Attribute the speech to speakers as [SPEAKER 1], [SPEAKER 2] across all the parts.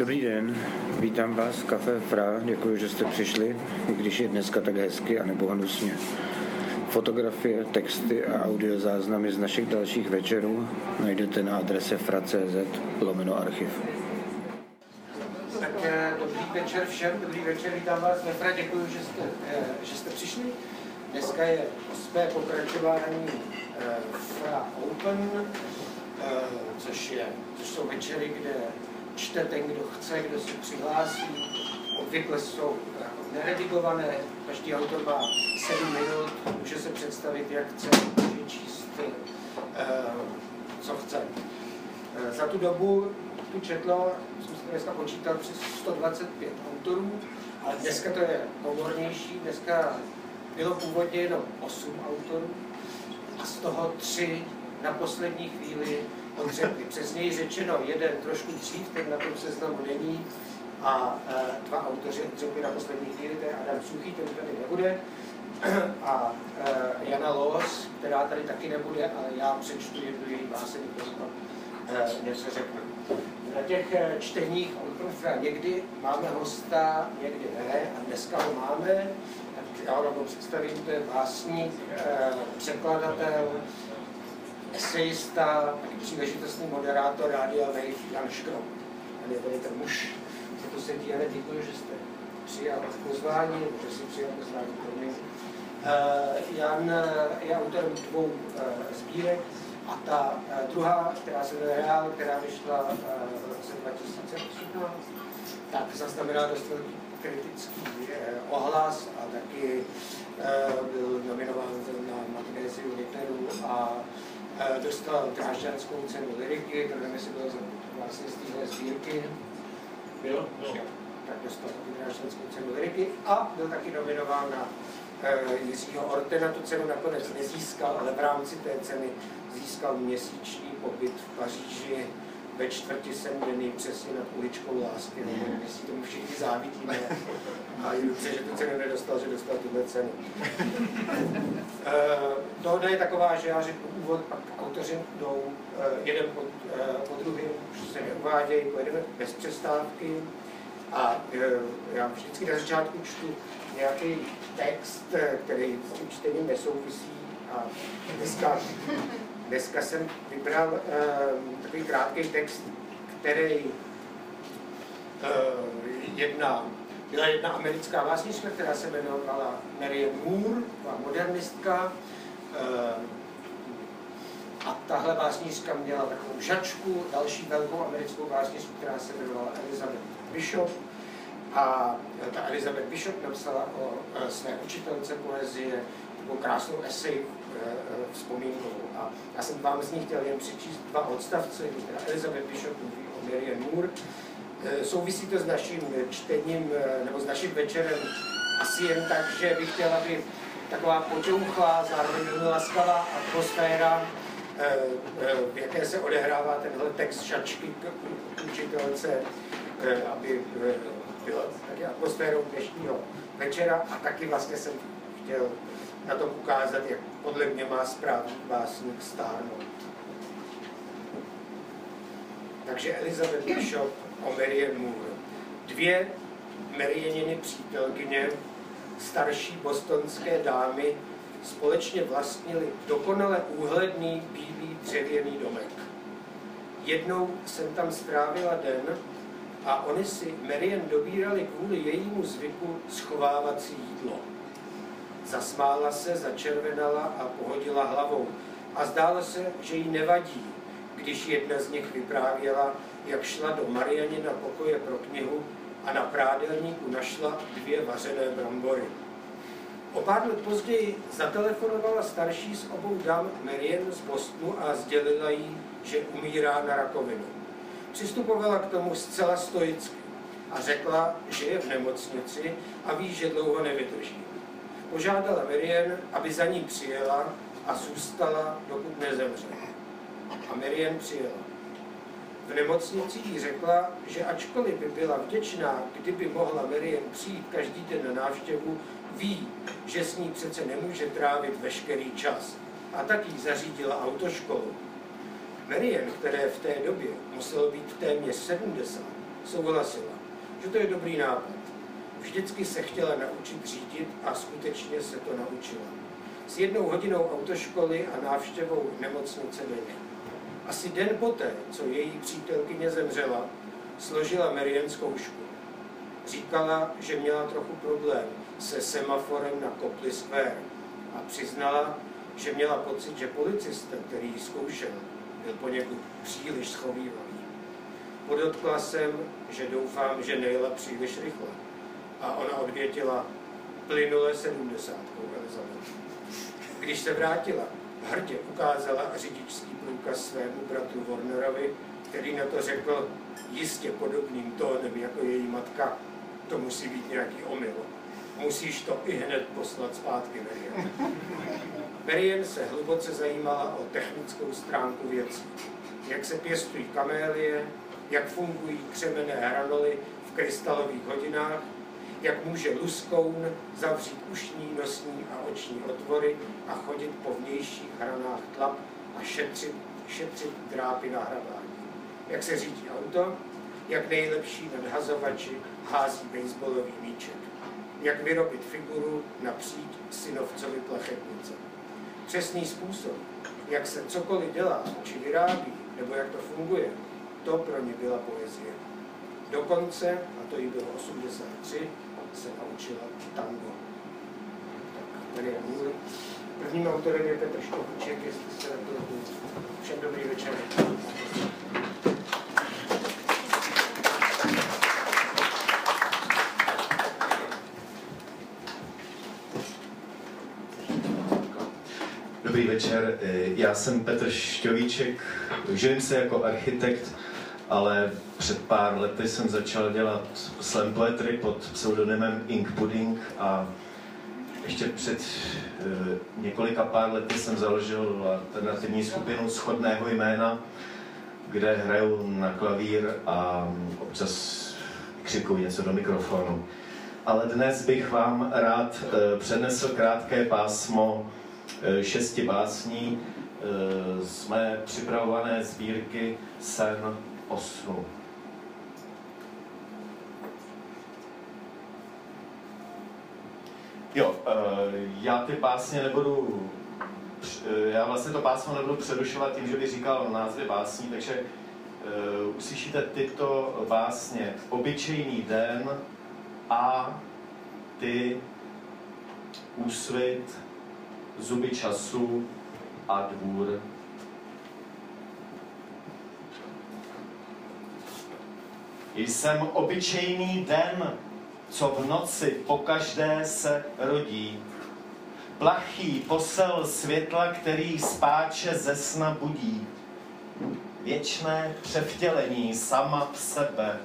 [SPEAKER 1] Dobrý den, vítám vás v Café Fra, děkuji, že jste přišli, i když je dneska tak hezky a nebo hnusně. Fotografie, texty a audiozáznamy z našich dalších večerů najdete na adrese fra.cz lomeno archiv.
[SPEAKER 2] Tak eh, dobrý večer všem, dobrý večer, vítám vás ve Fra, děkuji, že jste, eh, že jste přišli. Dneska je osmé pokračování eh, Fra Open, což, je, což jsou večery, kde čte ten, kdo chce, kdo se přihlásí. Obvykle jsou neredigované, každý autor má 7 minut, může se představit, jak chce, může číst, eh, co chce. Eh, za tu dobu tu četlo, jsem si dneska počítal, přes 125 autorů, ale dneska to je komornější, dneska bylo původně jenom 8 autorů a z toho tři na poslední chvíli odřekli. Přesněji řečeno, jeden trošku dřív, ten na tom seznamu není, a e, dva autoři odřekli na poslední chvíli, to je Adam Suchý, ten tady nebude, a e, Jana Los, která tady taky nebude, ale já přečtu jednu její báseň, e, něco řeknu. Na těch čteních Olprofra někdy máme hosta, někdy ne, a dneska ho máme, tak já ho představím, to je básník, překladatel, esejista, příležitostný moderátor Rádia Wave Jan Škrom. Tady je ten muž, co tu sedí, ale děkuji, že jste přijal pozvání, že si přijal pozvání pro mě. Uh, Jan eh, je autorem dvou uh, sbírek a ta uh, druhá, která se jmenuje Reál, která vyšla v roce 2018, tak zaznamenala dost velký kritický ohlas a taky uh, byl nominován na magnéziu Literu a Eh, dostal Drážďanskou cenu liriky, to nevím, jestli byl vlastně z téhle sbírky. Byl? No. Tak dostal Drážďanskou cenu liriky a byl taky nominován na uh, Jiřího Ortena. Tu cenu nakonec nezískal, ale v rámci té ceny získal měsíční pobyt v Paříži ve čtvrti denný přesně nad uličkou lásky, nebo mm. jestli tomu všichni závidíme. A je dobře, že tu cenu nedostal, že dostal tuhle cenu. e, dohoda je taková, že já řeknu úvod, pak autoři jdou e, jeden po, e, po druhém, už se neuvádějí, pojedeme bez přestávky. A e, já vždycky na začátku čtu nějaký text, který s tím čtením nesouvisí. A dneska Dneska jsem vybral uh, takový krátký text, který uh, jedna, byla jedna americká básnička, která se jmenovala Marian Moore, byla modernistka. Uh, a tahle básnička měla takovou žačku, další velkou americkou básničku, která se jmenovala Elizabeth Bishop. A ta Elizabeth Bishop napsala o své učitelce poezie takovou krásnou esej vzpomínkovou. A já jsem vám z ní chtěl jen přečíst dva odstavce, teda Elizabeth Bishop mluví o Marian Moore. E, souvisí to s naším čtením, e, nebo s naším večerem asi jen tak, že bych chtěl, aby taková potěuchlá, zároveň velmi laskavá atmosféra, v jaké se odehrává tenhle text šačky k učitelce, aby byla taky atmosférou dnešního večera a taky vlastně jsem chtěl na tom ukázat, jak podle mě má správný básník stárnout. Takže Elizabeth Bishop o Marian Moore. Dvě Marianiny přítelkyně, starší bostonské dámy, společně vlastnili dokonale úhledný bílý dřevěný domek. Jednou jsem tam strávila den a oni si Marian dobírali kvůli jejímu zvyku schovávací jídlo. Zasmála se, začervenala a pohodila hlavou. A zdálo se, že jí nevadí, když jedna z nich vyprávěla, jak šla do Marianina pokoje pro knihu a na prádelníku našla dvě vařené brambory. O pár let později zatelefonovala starší z obou dam Marian z Bostonu a sdělila jí, že umírá na rakovinu. Přistupovala k tomu zcela stoicky a řekla, že je v nemocnici a ví, že dlouho nevydrží požádala Miriam, aby za ní přijela a zůstala, dokud nezemře. A Miriam přijela. V nemocnici jí řekla, že ačkoliv by byla vděčná, kdyby mohla Miriam přijít každý den na návštěvu, ví, že s ní přece nemůže trávit veškerý čas. A tak jí zařídila autoškolu. Miriam, které v té době muselo být téměř 70, Souhlasila, že to je dobrý nápad. Vždycky se chtěla naučit řídit a skutečně se to naučila. S jednou hodinou autoškoly a návštěvou nemocnice denně. Asi den poté, co její přítelkyně zemřela, složila Marian zkoušku. Říkala, že měla trochu problém se semaforem na Copley Square a přiznala, že měla pocit, že policista, který ji zkoušel, byl poněkud příliš schovývavý. Podotkla jsem, že doufám, že nejela příliš rychle. A ona odvětila plynule sedmdesátkou Elizabeth. Když se vrátila, hrdě ukázala řidičský průkaz svému bratru Warnerovi, který na to řekl jistě podobným tónem jako její matka, to musí být nějaký omyl. Musíš to i hned poslat zpátky, Marian. Marian se hluboce zajímala o technickou stránku věcí. Jak se pěstují kamélie, jak fungují křemené hranoly v krystalových hodinách, jak může luskoun zavřít ušní, nosní a oční otvory a chodit po vnějších hranách tlap a šetřit, šetřit drápy na hrabání. Jak se řídí auto, jak nejlepší nadhazovači hází baseballový míček. Jak vyrobit figuru na příď synovcovi plachetnice. Přesný způsob, jak se cokoliv dělá či vyrábí, nebo jak to funguje, to pro ně byla poezie. Dokonce, a to jí bylo 83, se naučila tango. Tak, tady je můj. Prvním autorem je Petr Štokuček, jestli se to Všem dobrý večer.
[SPEAKER 3] Dobrý večer, já jsem Petr Šťovíček, živím se jako architekt, ale před pár lety jsem začal dělat slam poetry pod pseudonymem Ink Pudding a ještě před e, několika pár lety jsem založil alternativní skupinu schodného jména, kde hraju na klavír a občas křikuji něco do mikrofonu. Ale dnes bych vám rád e, přednesl krátké pásmo e, šesti básní z mé připravované sbírky Sen 8. Jo, eh, já ty básně nebudu, eh, já vlastně to pásmo nebudu přerušovat tím, že bych říkal názvy básní, takže uh, uslyšíte tyto básně. Obyčejný den a ty úsvit, zuby času a dvůr. Jsem obyčejný den, co v noci pokaždé se rodí. Plachý posel světla, který spáče ze sna budí. Věčné převtělení sama v sebe.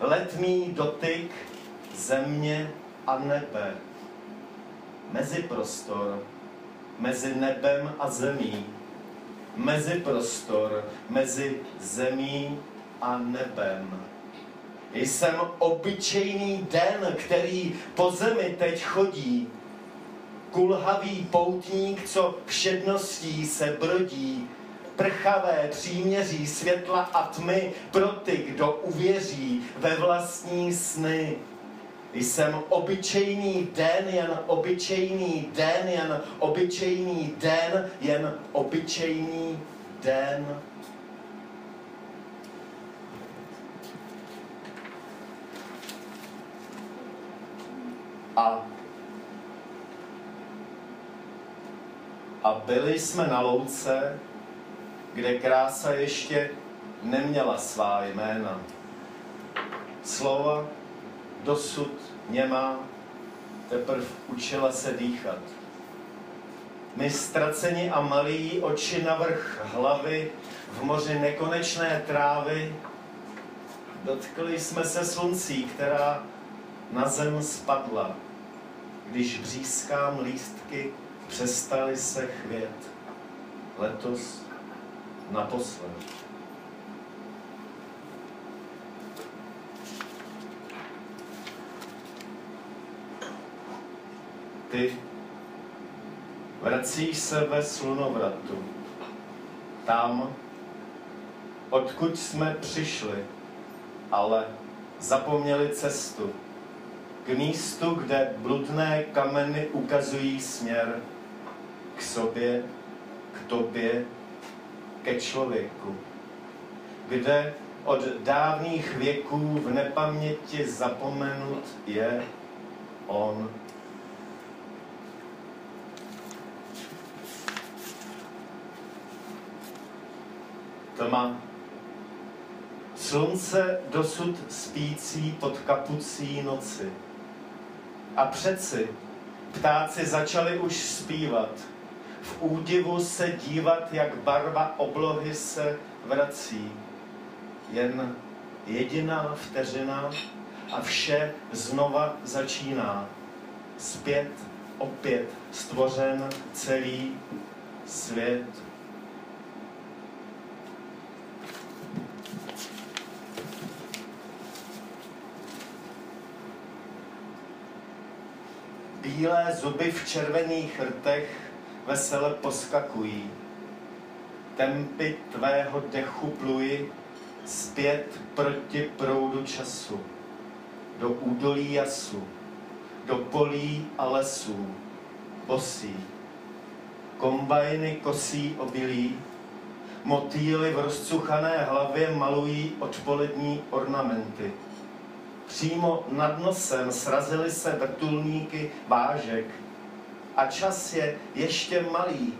[SPEAKER 3] Letný dotyk země a nebe. Mezi prostor, mezi nebem a zemí. Mezi prostor, mezi zemí a nebem jsem obyčejný den, který po zemi teď chodí. Kulhavý poutník, co všedností se brodí. Prchavé příměří světla a tmy pro ty, kdo uvěří ve vlastní sny. Jsem obyčejný den, jen obyčejný den, jen obyčejný den, jen obyčejný den. A, a byli jsme na louce, kde krása ještě neměla svá jména. Slova dosud němá, teprve učila se dýchat. My ztraceni a malí, oči na vrch hlavy, v moři nekonečné trávy, dotkli jsme se sluncí, která na zem spadla když břízkám lístky přestaly se chvět. Letos naposled. Ty vracíš se ve slunovratu. Tam, odkud jsme přišli, ale zapomněli cestu. K místu, kde bludné kameny ukazují směr k sobě, k tobě, ke člověku. Kde od dávných věků v nepaměti zapomenut je on. Tma. Slunce dosud spící pod kapucí noci. A přeci ptáci začali už zpívat. V údivu se dívat, jak barva oblohy se vrací. Jen jediná vteřina a vše znova začíná. Zpět, opět stvořen celý svět. Bílé zuby v červených rtech vesele poskakují. Tempy tvého dechu pluji zpět proti proudu času. Do údolí jasu, do polí a lesů, bosí. Kombajny kosí obilí, motýly v rozcuchané hlavě malují odpolední ornamenty Přímo nad nosem srazily se vrtulníky vážek. A čas je ještě malý,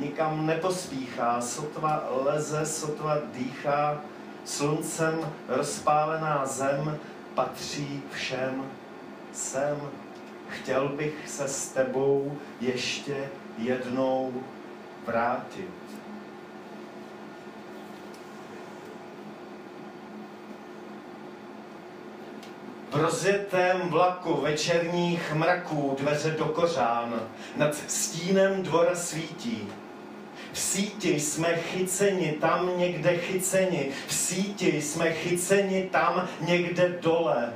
[SPEAKER 3] nikam nepospíchá, sotva leze, sotva dýchá, sluncem rozpálená zem patří všem. Sem chtěl bych se s tebou ještě jednou vrátit. Rozjetém vlaku večerních mraků dveře do kořán nad stínem dvora svítí. V síti jsme chyceni tam někde chyceni, v síti jsme chyceni tam někde dole.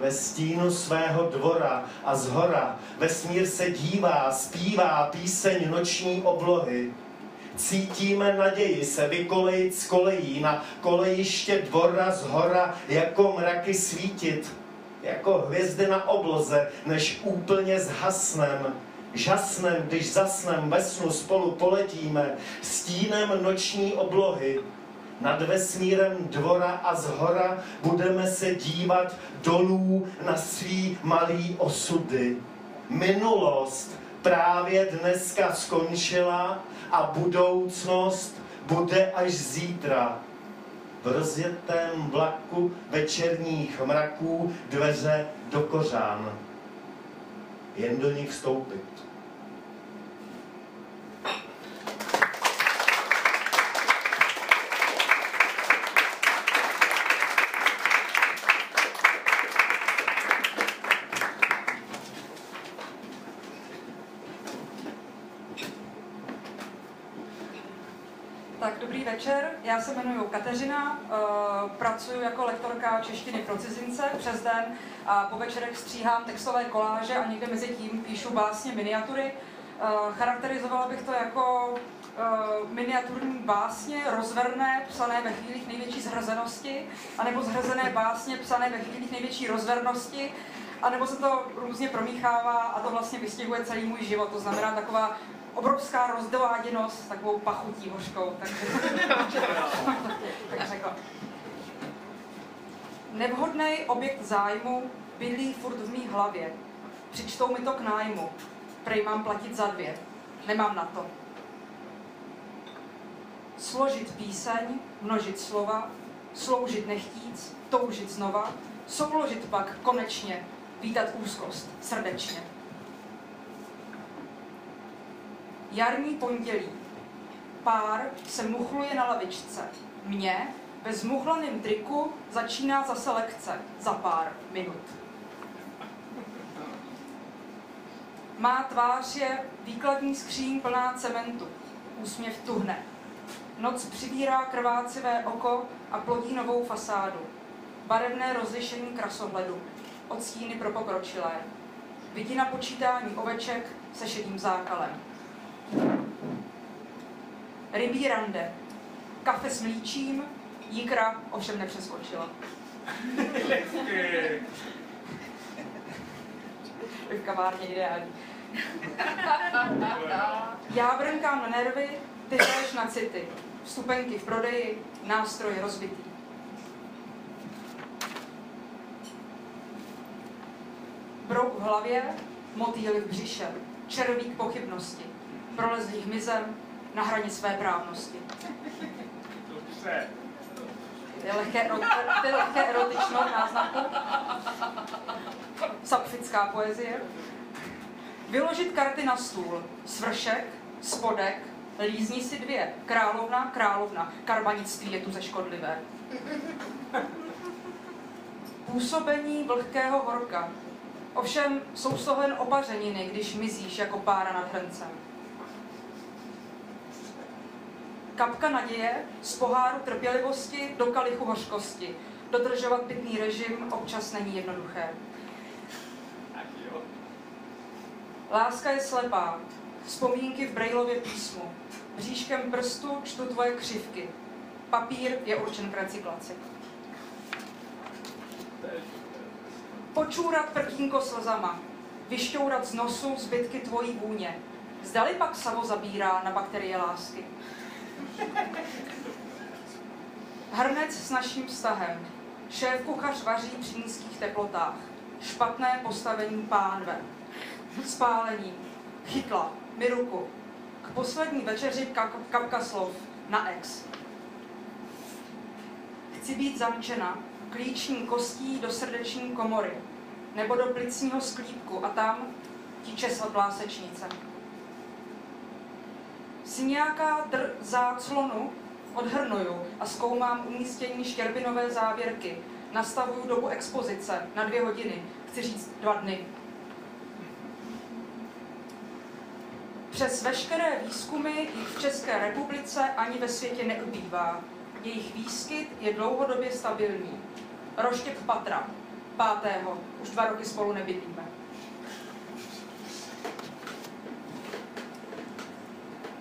[SPEAKER 3] Ve stínu svého dvora a zhora vesmír se dívá, zpívá píseň noční oblohy. Cítíme naději se vykolejit z kolejí na kolejiště dvora z hora jako mraky svítit jako hvězdy na obloze, než úplně zhasnem. Žasnem, když zasnem ve snu spolu poletíme stínem noční oblohy. Nad vesmírem dvora a zhora budeme se dívat dolů na svý malý osudy. Minulost právě dneska skončila a budoucnost bude až zítra v rozjetém vlaku večerních mraků dveře do kořán. Jen do nich vstoupit.
[SPEAKER 4] večer, já se jmenuji Kateřina, uh, pracuji jako lektorka češtiny pro cizince přes den a po večerech stříhám textové koláže a někde mezi tím píšu básně, miniatury. Uh, charakterizovala bych to jako uh, miniaturní básně, rozverné, psané ve chvílích největší zhrzenosti, anebo zhrzené básně psané ve chvílích největší rozvernosti, anebo se to různě promíchává a to vlastně vystihuje celý můj život. To znamená taková obrovská rozdováděnost s takovou pachutí hořkou. Takže, tak řekla. Nevhodný objekt zájmu bydlí furt v mý hlavě. Přičtou mi to k nájmu. Prej mám platit za dvě. Nemám na to. Složit píseň, množit slova, sloužit nechtíc, toužit znova, souložit pak konečně, vítat úzkost srdečně. Jarní pondělí. Pár se muchluje na lavičce. Mě ve zmuchlaném triku začíná zase lekce za pár minut. Má tvář je výkladní skříň plná cementu. Úsměv tuhne. Noc přivírá krvácivé oko a plodí novou fasádu. Barevné rozlišení krasohledu. Odstíny pro pokročilé. Vidí na počítání oveček se šedým zákalem. Rybí rande. Kafe s mlíčím, jikra ovšem nepřeskočila. v kavárně ideální. Já brnkám na nervy, ty hraješ na city. Vstupenky v prodeji, nástroje rozbitý. Brouk v hlavě, motýly v břiše, červík pochybnosti, prolezlý hmyzem na hraně své právnosti. Ty lehké, ty lehké erotično náznaku. Sapfická poezie. Vyložit karty na stůl. Svršek, spodek, lízni si dvě. Královna, královna. Karbanictví je tu ze škodlivé. Působení vlhkého horka. Ovšem jsou z opařeniny, když mizíš jako pára nad hrncem. Kapka naděje z poháru trpělivosti do kalichu hořkosti. Dodržovat pitný režim občas není jednoduché. Láska je slepá. Vzpomínky v Brailově písmu. Bříškem prstu čtu tvoje křivky. Papír je určen k recyklaci. Počůrat prkínko slzama. Vyšťourat z nosu zbytky tvojí vůně. Zdali pak samo zabírá na bakterie lásky. Hrnec s naším vztahem. Šéf kuchař vaří při nízkých teplotách. Špatné postavení pánve. Spálení. Chytla. Mi ruku. K poslední večeři kap- kapka slov. Na ex. Chci být zamčena klíční kostí do srdeční komory nebo do plicního sklípku a tam česat vlásečnice. Si nějaká dr záclonu odhrnuju a zkoumám umístění štěrbinové závěrky. Nastavuju dobu expozice na dvě hodiny, chci říct dva dny. Přes veškeré výzkumy jich v České republice ani ve světě neubývá. Jejich výskyt je dlouhodobě stabilní. Roštěp patra, pátého, už dva roky spolu nebydlíme.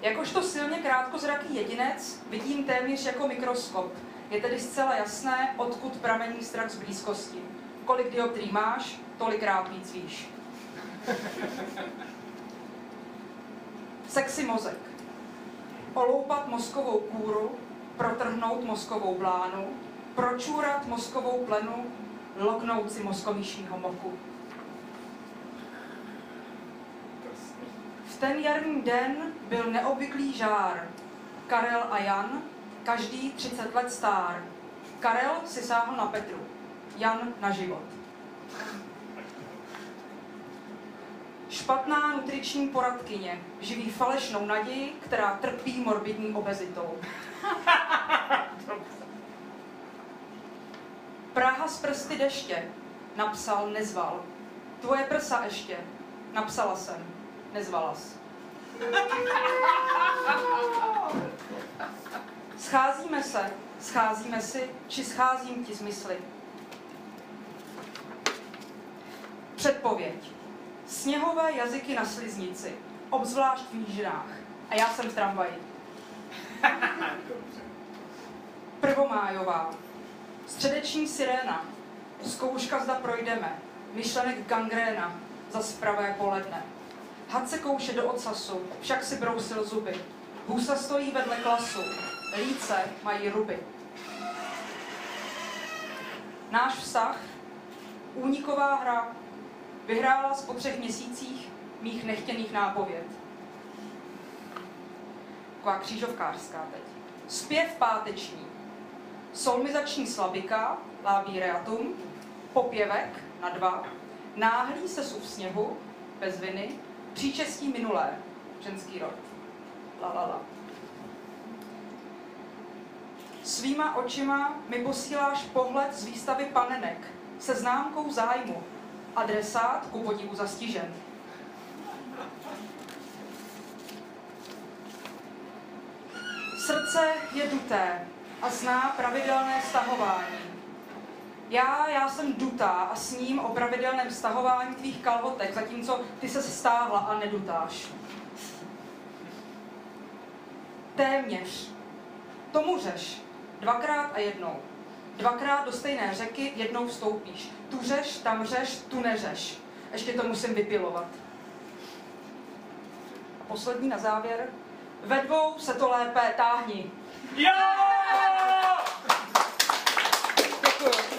[SPEAKER 4] Jakožto silně krátkozraký jedinec vidím téměř jako mikroskop. Je tedy zcela jasné, odkud pramení strach z blízkosti. Kolik dioptrií máš, tolikrát víc víš. Sexy mozek. Oloupat mozkovou kůru, protrhnout mozkovou blánu, pročůrat mozkovou plenu, loknout si mozkomíšního moku. V ten jarní den byl neobvyklý žár. Karel a Jan, každý 30 let stár. Karel si sáhl na Petru, Jan na život. Špatná nutriční poradkyně živí falešnou naději, která trpí morbidní obezitou. Praha z prsty deště, napsal, nezval. Tvoje prsa ještě, napsala jsem, nezvala jsi. Scházíme se, scházíme si, či scházím ti z mysli. Předpověď. Sněhové jazyky na sliznici, obzvlášť v nížinách. A já jsem v tramvaji. Prvomájová. Středeční siréna. Zkouška zda projdeme. Myšlenek gangréna. Za pravé poledne. Had se kouše do ocasu, však si brousil zuby. Husa stojí vedle klasu. Líce mají ruby. Náš vztah, úniková hra, vyhrála po třech měsících mých nechtěných nápověd. Taková křížovkářská teď. Zpěv páteční. Solmizační slabika, labireatum, popěvek na dva, náhlý se v sněhu, bez viny, příčestí minulé, ženský rod. La, la, la. Svýma očima mi posíláš pohled z výstavy panenek se známkou zájmu. Adresát ku podivu zastižen. Srdce je duté a zná pravidelné stahování. Já, já jsem dutá a s ním o pravidelném stahování tvých kalhotek, zatímco ty se stáhla a nedutáš. Téměř. Tomu řeš. Dvakrát a jednou. Dvakrát do stejné řeky jednou vstoupíš. Tu řeš, tam řeš, tu neřeš. Ještě to musím vypilovat. A poslední na závěr. Ve dvou se to lépe táhni.
[SPEAKER 5] Jo!
[SPEAKER 4] Děkuji.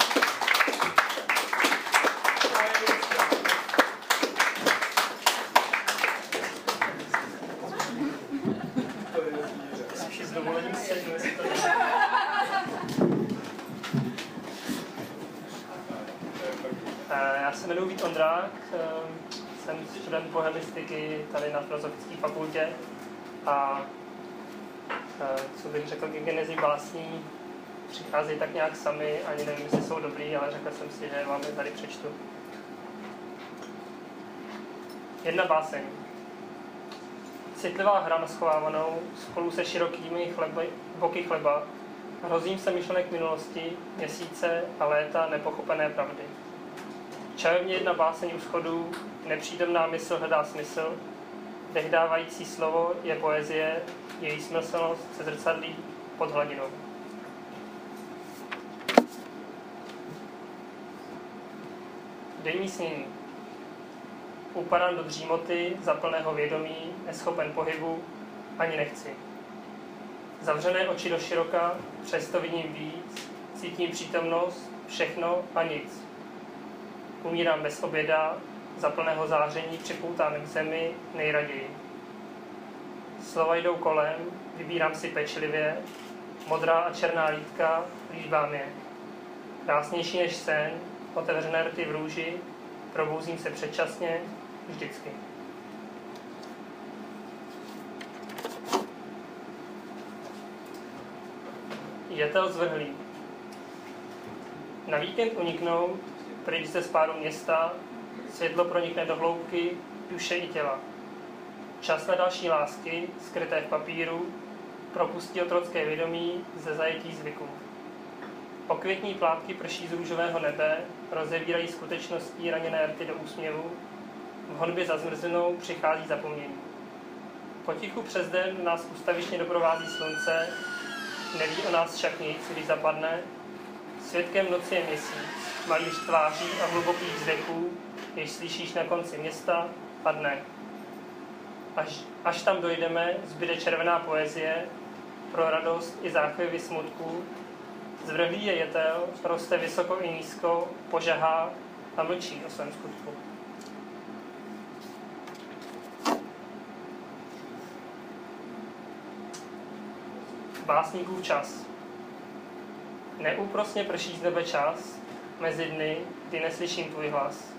[SPEAKER 5] Si s dovolením sednu, jestli to Eh, Já se jmenuji Vít Ondrák, eh, jsem student pohledistiky tady na Filozofické fakultě a eh, co bych řekl ke genezi básní, přicházejí tak nějak sami, ani nevím, jestli jsou dobrý, ale řekl jsem si, že vám je tady přečtu. Jedna báseň. Citlivá hra na schovávanou spolu se širokými chleby, boky chleba hrozím se myšlenek minulosti, měsíce a léta nepochopené pravdy. Čajovně jedna báseň u schodů, nepřítomná mysl hledá smysl, dech dávající slovo je poezie, její smyslnost se zrcadlí pod hladinou. Denní snění. Upadám do dřímoty, za plného vědomí, neschopen pohybu, ani nechci. Zavřené oči do široka, přesto vidím víc, cítím přítomnost, všechno a nic. Umírám bez oběda, za plného záření připoutám k zemi nejraději. Slova jdou kolem, vybírám si pečlivě, modrá a černá lítka, líbám je. Krásnější než sen, otevřené rty v růži, probouzím se předčasně, vždycky. Jetel zvrhlý. Na víkend uniknout, pryč ze spáru města, světlo pronikne do hloubky duše i těla. Čas na další lásky, skryté v papíru, propustí otrocké vědomí ze zajetí zvyků. Okvětní plátky prší z růžového nebe, rozevírají skutečností raněné rty do úsměvu, v honbě za zmrzlinou přichází zapomnění. Potichu přes den nás ustavičně doprovází slunce, neví o nás však nic, když zapadne. Svědkem noci je měsíc, malíř tváří a hlubokých zdechů, jež slyšíš na konci města a. Až, až tam dojdeme, zbyde červená poezie, pro radost i záchvěvy smutku. Zvrhlý je jetel, roste vysoko i nízko, požahá a mlčí o svém skutku. Básníkův čas. Neúprosně prší z nebe čas, mezi dny, kdy neslyším tvůj hlas.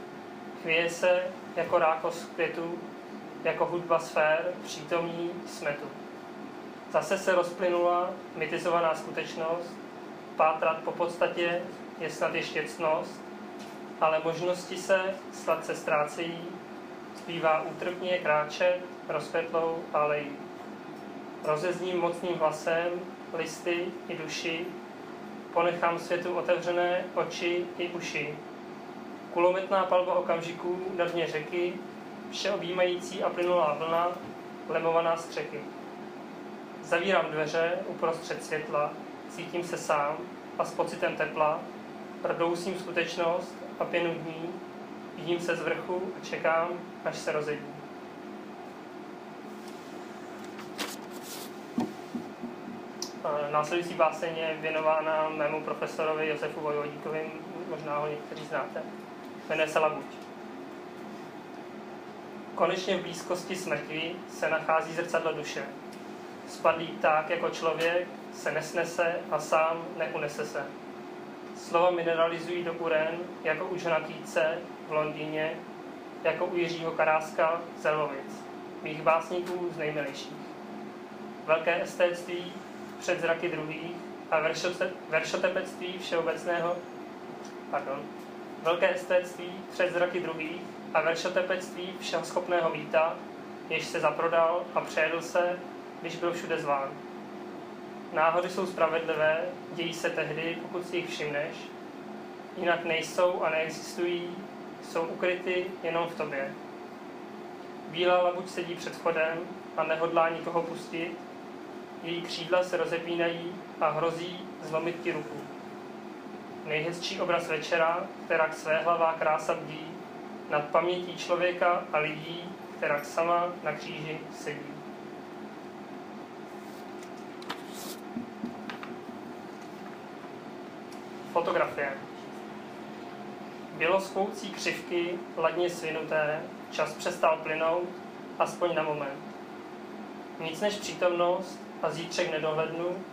[SPEAKER 5] Chvěje se jako rákos květu, jako hudba sfér, přítomní smetu. Zase se rozplynula mytizovaná skutečnost, pátrat po podstatě je snad ještě ctnost, ale možnosti se sladce ztrácejí, zpívá útrpně kráčet rozpetlou alejí. Rozezním mocným hlasem listy i duši, ponechám světu otevřené oči i uši. Kulometná palba okamžiků na dně řeky, všeobjímající a plynulá vlna, lemovaná střeky. Zavírám dveře uprostřed světla, cítím se sám a s pocitem tepla, prodousím skutečnost a pěnu dní, vidím se z vrchu a čekám, až se rozedí. Následující báseň je věnována mému profesorovi Josefu Vojvodíkovi, možná ho někteří znáte. Jmenuje se Labuť. Konečně v blízkosti smrti se nachází zrcadlo duše. Spadlý tak jako člověk se nesnese a sám neunese se. Slova mineralizují do uren jako u Johna Keatse v Londýně, jako u Jiřího Karáska z Lvovic, mých básníků z nejmilejších. Velké estétství před zraky druhých a veršote, veršotepectví všeobecného, pardon, velké estétství před zraky druhých a veršotepectví všeho schopného víta, jež se zaprodal a přejedl se, když byl všude zván. Náhody jsou spravedlivé, dějí se tehdy, pokud si jich všimneš, jinak nejsou a neexistují, jsou ukryty jenom v tobě. Bílá labuť sedí před vchodem a nehodlá nikoho pustit, její křídla se rozepínají a hrozí zlomit ti ruku. nejhezčí obraz večera, která své hlavá krása bdí, nad pamětí člověka a lidí, která sama na kříži sedí. Fotografie. Běloskoucí křivky, ladně svinuté, čas přestal plynout, aspoň na moment. Nic než přítomnost a zítřek nedohlednu,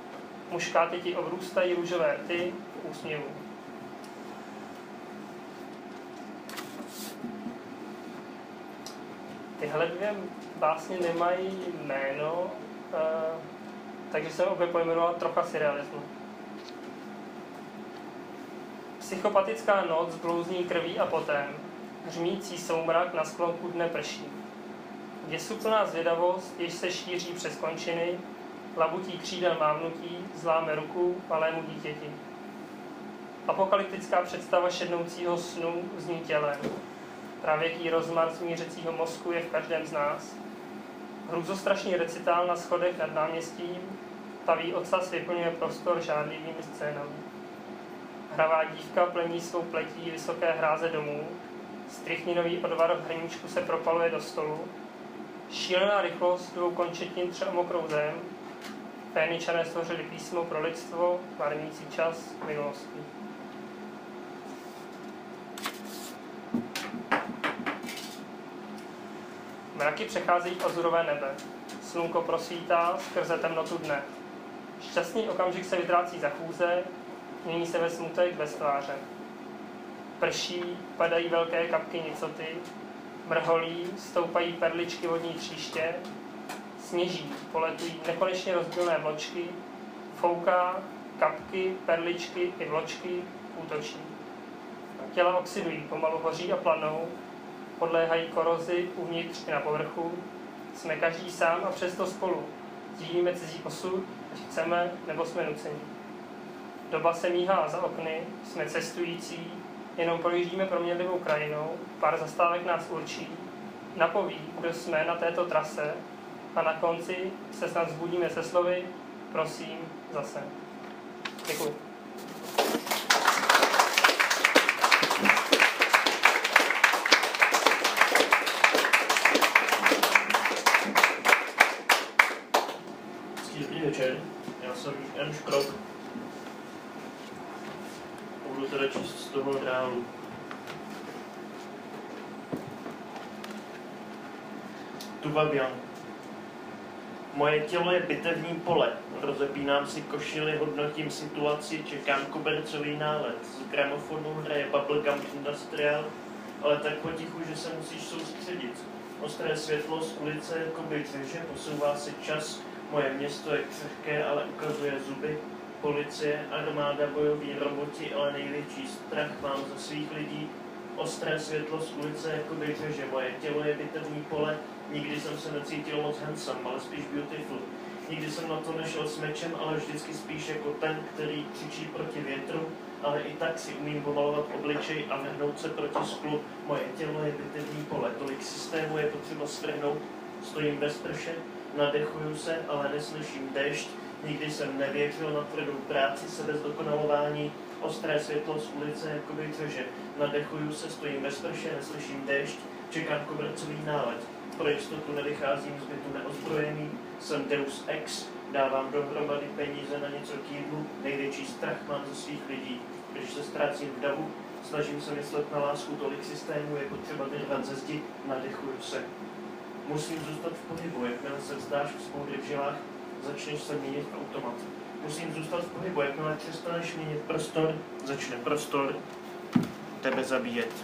[SPEAKER 5] muškáty ti obrůstají růžové ty v úsměvu. Tyhle dvě básně nemají jméno, uh, takže jsem opět pojmenoval trocha surrealismu. Psychopatická noc blouzní krví a potem, hřmící soumrak na sklonku dne prší. Děsuplná zvědavost, jež se šíří přes končiny, labutí křídel mávnutí, zláme ruku malému dítěti. Apokalyptická představa šednoucího snu zní tělem. Pravěký rozmar zmířecího mozku je v každém z nás. Hrůzostrašný recitál na schodech nad náměstím, taví ocas vyplňuje prostor žádlivými scénami. Hravá dívka plení svou pletí vysoké hráze domů, strychninový odvar v hrníčku se propaluje do stolu, šílená rychlost dvou končetin třeba mokrou zem, Féničané stvořili písmo pro lidstvo, marnící čas minulosti. Mraky přecházejí v azurové nebe. Slunko prosvítá skrze temnotu dne. Šťastný okamžik se vytrácí za chůze, mění se ve smutek bez tváře. Prší, padají velké kapky nicoty, mrholí, stoupají perličky vodní tříště, sněží, poletují nekonečně rozdílné vločky, fouká, kapky, perličky i vločky útočí. Těla oxidují, pomalu hoří a planou, podléhají korozi uvnitř i na povrchu. Jsme každý sám a přesto spolu. Sdílíme cizí osud, ať chceme nebo jsme nuceni. Doba se míhá za okny, jsme cestující, jenom projíždíme proměnlivou krajinou, pár zastávek nás určí, napoví, kdo jsme na této trase a na konci se snad zbudíme se slovy prosím zase. Děkuji.
[SPEAKER 6] Dobrý večer, já jsem z toho reálu. Tuba Bianca. Moje tělo je bitevní pole. Rozepínám si košily, hodnotím situaci, čekám kobercový nálet. Z gramofonu hraje Bubblegum Industrial, ale tak potichu, že se musíš soustředit. Ostré světlo z ulice jako by že posouvá se čas. Moje město je křehké, ale ukazuje zuby. Policie, armáda, bojoví roboti, ale největší strach mám ze svých lidí. Ostré světlo z ulice jako by že moje tělo je bitevní pole, Nikdy jsem se necítil moc handsome, ale spíš beautiful. Nikdy jsem na to nešel s mečem, ale vždycky spíš jako ten, který křičí proti větru, ale i tak si umím pomalovat obličej a vrhnout se proti sklu. Moje tělo je bitevní pole, tolik systému je potřeba svrhnout. Stojím bez prše, nadechuju se, ale neslyším dešť. Nikdy jsem nevěřil na tvrdou práci, sebe zdokonalování, ostré světlo z ulice, jako by že nadechuju se, stojím bez prše, neslyším dešť, čekám kobercový nálet pro jistotu nevycházím z bytu neozbrojený, jsem Deus Ex, dávám dohromady peníze na něco k jídlu, největší strach mám ze svých lidí. Když se ztrácím v davu, snažím se myslet na lásku, tolik systému je potřeba vyrvat ze zdi, nadechuju se. Musím zůstat v pohybu, jakmile se vzdáš v spoudry v žilách, začneš se měnit automat. Musím zůstat v pohybu, jakmile přestaneš měnit prostor, začne prostor tebe zabíjet.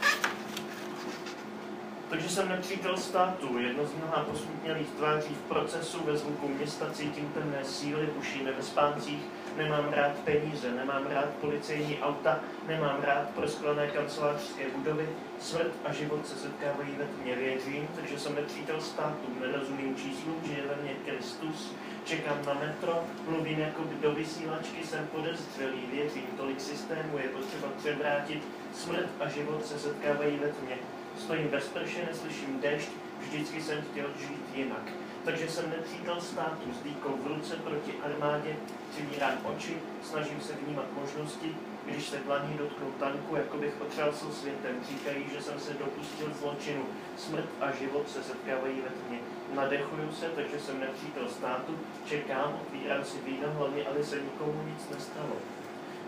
[SPEAKER 6] Takže jsem nepřítel státu, jedno z mnoha posmutnělých tváří v procesu, ve zvuku města cítím temné síly, ušíme ve spáncích, nemám rád peníze, nemám rád policejní auta, nemám rád prosklené kancelářské budovy, smrt a život se setkávají ve tmě, věřím, takže jsem nepřítel státu, nerozumím číslu, že je ve mně Kristus, čekám na metro, mluvím jako do vysílačky, jsem podezřelý, věřím, tolik systému je potřeba převrátit, smrt a život se setkávají ve tmě. Stojím bez prše, neslyším dešť, vždycky jsem chtěl žít jinak. Takže jsem nepřítel státu s dýkou v ruce proti armádě, přivírám oči, snažím se vnímat možnosti, Když se dlaní dotknu tanku, jako bych otřásl světem, říkají, že jsem se dopustil zločinu. Smrt a život se setkávají ve tmě. Nadechuju se, takže jsem nepřítel státu, čekám, otvírám si víno, hlavně, aby se nikomu nic nestalo.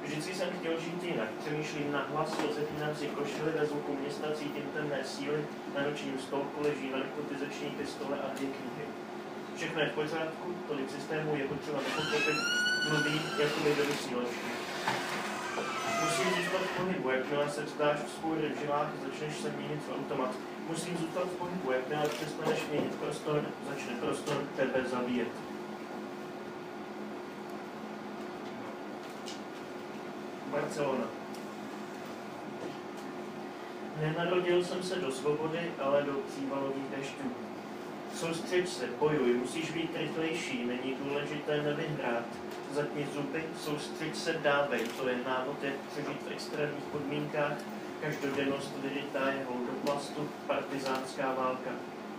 [SPEAKER 6] Vždycky jsem chtěl žít jinak. Přemýšlím na hlas, rozepínám si košily ve zvuku města, cítím temné síly, na nočním stolku leží narkotizační pistole a dvě knihy. Všechno je v pořádku, tolik systémů je potřeba nepochopit, mluví jako by do vysílačky. Musím zůstat v pohybu, jakmile se vzdáš v spůry v žilách, začneš se měnit v automat. Musím zůstat v pohybu, jakmile přestaneš měnit prostor, začne prostor tebe zabíjet. Barcelona. Nenarodil jsem se do svobody, ale do přívalových dešťů. Soustřeď se, bojuj, musíš být rychlejší, není důležité nevyhrát. Zatni zuby, soustřeď se, dávej, to je návod, jak přežít v extrémních podmínkách, každodennost vyrytá je do plastu, partizánská válka.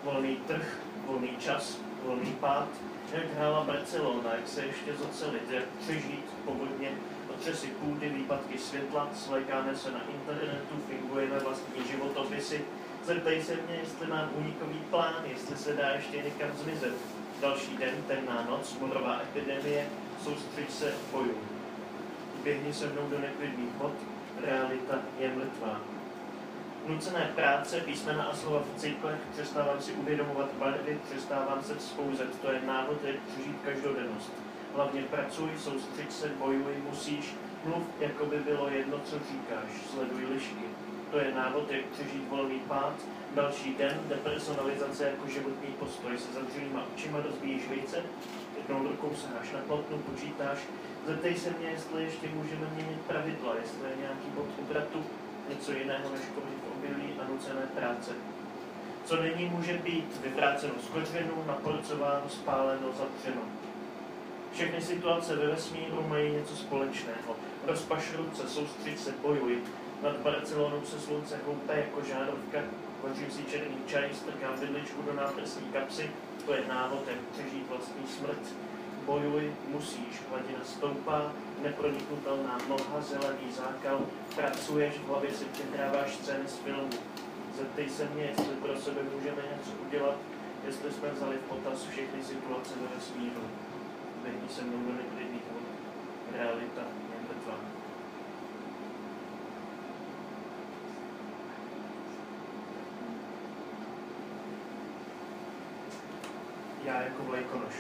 [SPEAKER 6] Volný trh, volný čas, volný pád, jak hrála Barcelona, jak se ještě zocelit, jak přežít povodně, otřesy půdy, výpadky světla, svlékáme se na internetu, fingujeme vlastní životopisy, Zeptej se mě, jestli mám unikový plán, jestli se dá ještě někam zmizet. Další den, temná noc, morová epidemie, soustřeď se, boju. Běhni se mnou do neklidných vod, realita je mrtvá. Nucené práce, písmena a slova v cyklech, přestávám si uvědomovat barvy, přestávám se vzpouzet, to je návod, jak přežít každodennost. Hlavně pracuj, soustřeď se, bojuj, musíš, mluv, jako by bylo jedno, co říkáš, sleduj lišky to je návod, jak přežít volný pád. Další den, depersonalizace jako životní postoj. Se zavřenýma očima rozbíjíš vejce, jednou rukou saháš na plotnu, počítáš. Zeptej se mě, jestli ještě můžeme měnit pravidla, jestli je nějaký bod obratu, něco jiného než kořit obilí a nucené práce. Co není, může být vyvráceno z kořenu, naporcováno, spáleno, zavřeno. Všechny situace ve vesmíru mají něco společného. Rozpaš ruce, soustřiď se, bojuj, nad Barcelonou se slunce houpe jako žárovka, končím si černý čaj, strkám vidličku do náprsní kapsy, to je návod, jak přežít vlastní smrt. Bojuj, musíš, hladina stoupá, neproniknutelná mlha, zelený zákal, pracuješ, v hlavě si přehráváš scény z filmu. Zeptej se mě, jestli pro sebe můžeme něco udělat, jestli jsme vzali v potaz všechny situace ve vesmíru. Běhni se mnou do neklidných. Realita je mrtvá. Jako vlajkonoš.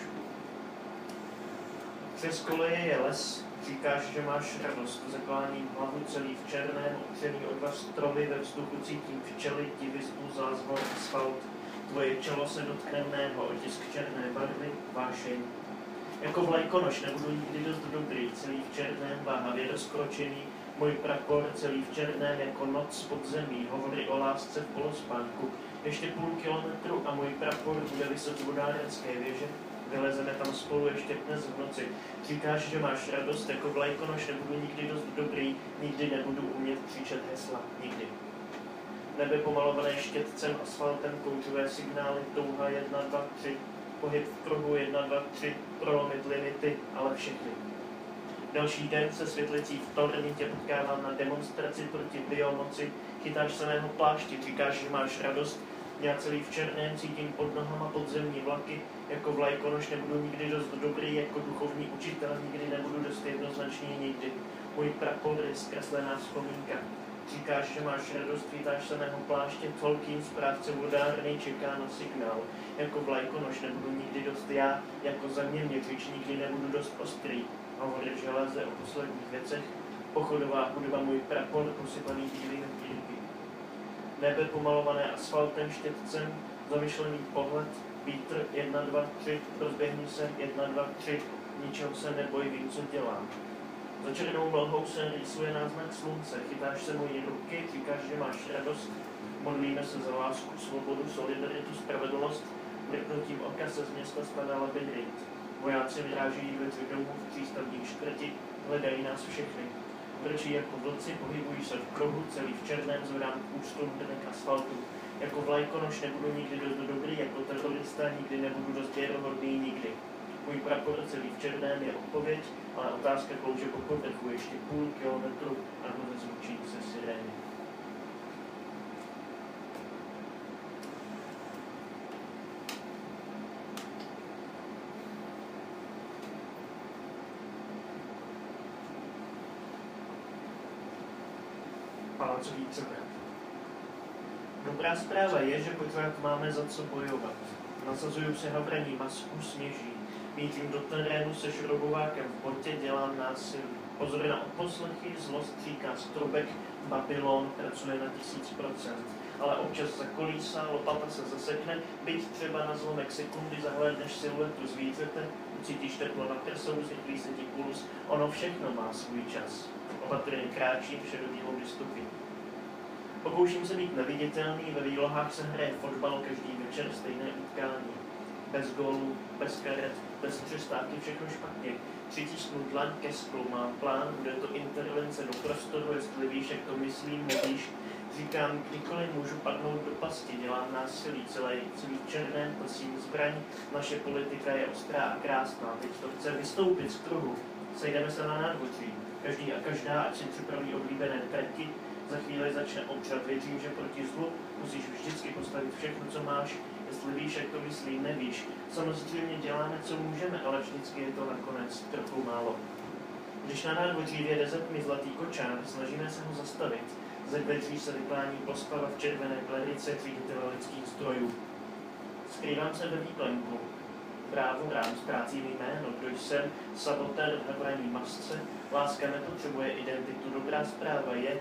[SPEAKER 6] Přes koleje je les, říkáš, že máš radost, zakláním hlavu celý v černém, opřený o stromy, ve vzduchu cítím včely, divizbu, zázvor, asfalt, tvoje čelo se dotkne mého, otisk černé barvy, vášeň. Jako vlajkonoš nebudu nikdy dost dobrý, celý v černém, váhavě rozkročený, můj prapor celý v černém jako noc pod zemí, hovory o lásce v polospánku, ještě půl kilometru a můj prapor bude vysoce vodárenské věže. Vylezeme tam spolu ještě dnes v noci. Říkáš, že máš radost, jako vlajkonoš nebudu nikdy dost dobrý, nikdy nebudu umět křičet hesla, nikdy. Nebe pomalované štětcem, asfaltem, kouřové signály, touha 1, 2, 3, pohyb v kruhu 1, 2, 3, prolomit limity, ale všechny. Další den se světlicí v torni tě potkávám na demonstraci proti biomoci, chytáš se mého pláště, říkáš, že máš radost, já celý v černém cítím pod nohama podzemní vlaky, jako vlajkonoš nebudu nikdy dost dobrý, jako duchovní učitel nikdy nebudu dost jednoznačný nikdy. Můj prapor je zkreslená vzpomínka. Říkáš, že máš radost, vítáš se mého pláště, Tolkien, správce vodárny, čeká na signál. Jako vlajkonoš nebudu nikdy dost já, jako zaměměřič nikdy nebudu dost ostrý. Hovory železe o posledních věcech, pochodová hudba můj prapor, posypaný bílými nebe pomalované asfaltem, štětcem, zamyšlený pohled, vítr, jedna, dva, tři, rozběhni se, jedna, dva, tři, ničeho se neboj, vím, co dělám. Za černou mlhou se rýsuje náznak slunce, chytáš se mojí ruky, říkáš, že máš radost, modlíme se za lásku, svobodu, solidaritu, spravedlnost, mrknutím oka se z města spadá labirint. Vojáci vyrážejí ve domů v přístavní čtvrti, hledají nás všechny brčí jako vlci, pohybují se v kruhu, celý v černém, zvedám ústom drnek asfaltu. Jako vlajkonoš nebudu nikdy dost dobrý, jako terorista nikdy nebudu dost věrohodný, nikdy. Můj prapor celý v černém je odpověď, ale otázka klouže po povrchu ještě půl kilometru a bude zvučí se sirény. Převrat. Dobrá zpráva je, že pořád máme za co bojovat. Nasazuju si havraní masku, sněží. Mítím do terénu se šrobovákem v botě, dělám násilí. Pozor na odposlechy, zlost říká strobek, Babylon pracuje na tisíc procent. Ale občas zakolísá, lopata se zasekne, byť třeba na zlomek sekundy zahlédneš siluetu zvířete, ucítíš teplo na prsou, zrychlí se ti puls, ono všechno má svůj čas. Opatrně kráčím šedobílou dystopii. Pokouším se být neviditelný, ve výlohách se hraje fotbal každý večer stejné utkání. Bez gólů, bez karet, bez přestávky, všechno špatně. Přitisnu dlaň ke sklu, mám plán, bude to intervence do prostoru, jestli víš, jak to myslím, nevíš. Říkám, kdykoliv můžu padnout do pasti, dělám násilí, celý, celý černé, prosím zbraň, naše politika je ostrá a krásná, teď to chce vystoupit z kruhu. Sejdeme se na nádvoří, každý a každá, ať si připraví oblíbené trati, za chvíli začne občat. Věřím, že proti zlu musíš vždycky postavit všechno, co máš, jestli víš, jak to myslí, nevíš. Samozřejmě děláme, co můžeme, ale vždycky je to nakonec trochu málo. Když na nádvoří věde ze tmy zlatý kočár, snažíme se ho zastavit. Ze dveří se vyklání postava v červené klerice ředitele lidských strojů. Skrývám se ve výklenku. Právu rám ztrácím jméno, kdo jsem, sabotér v hraní masce, láska nepotřebuje identitu, dobrá zpráva je,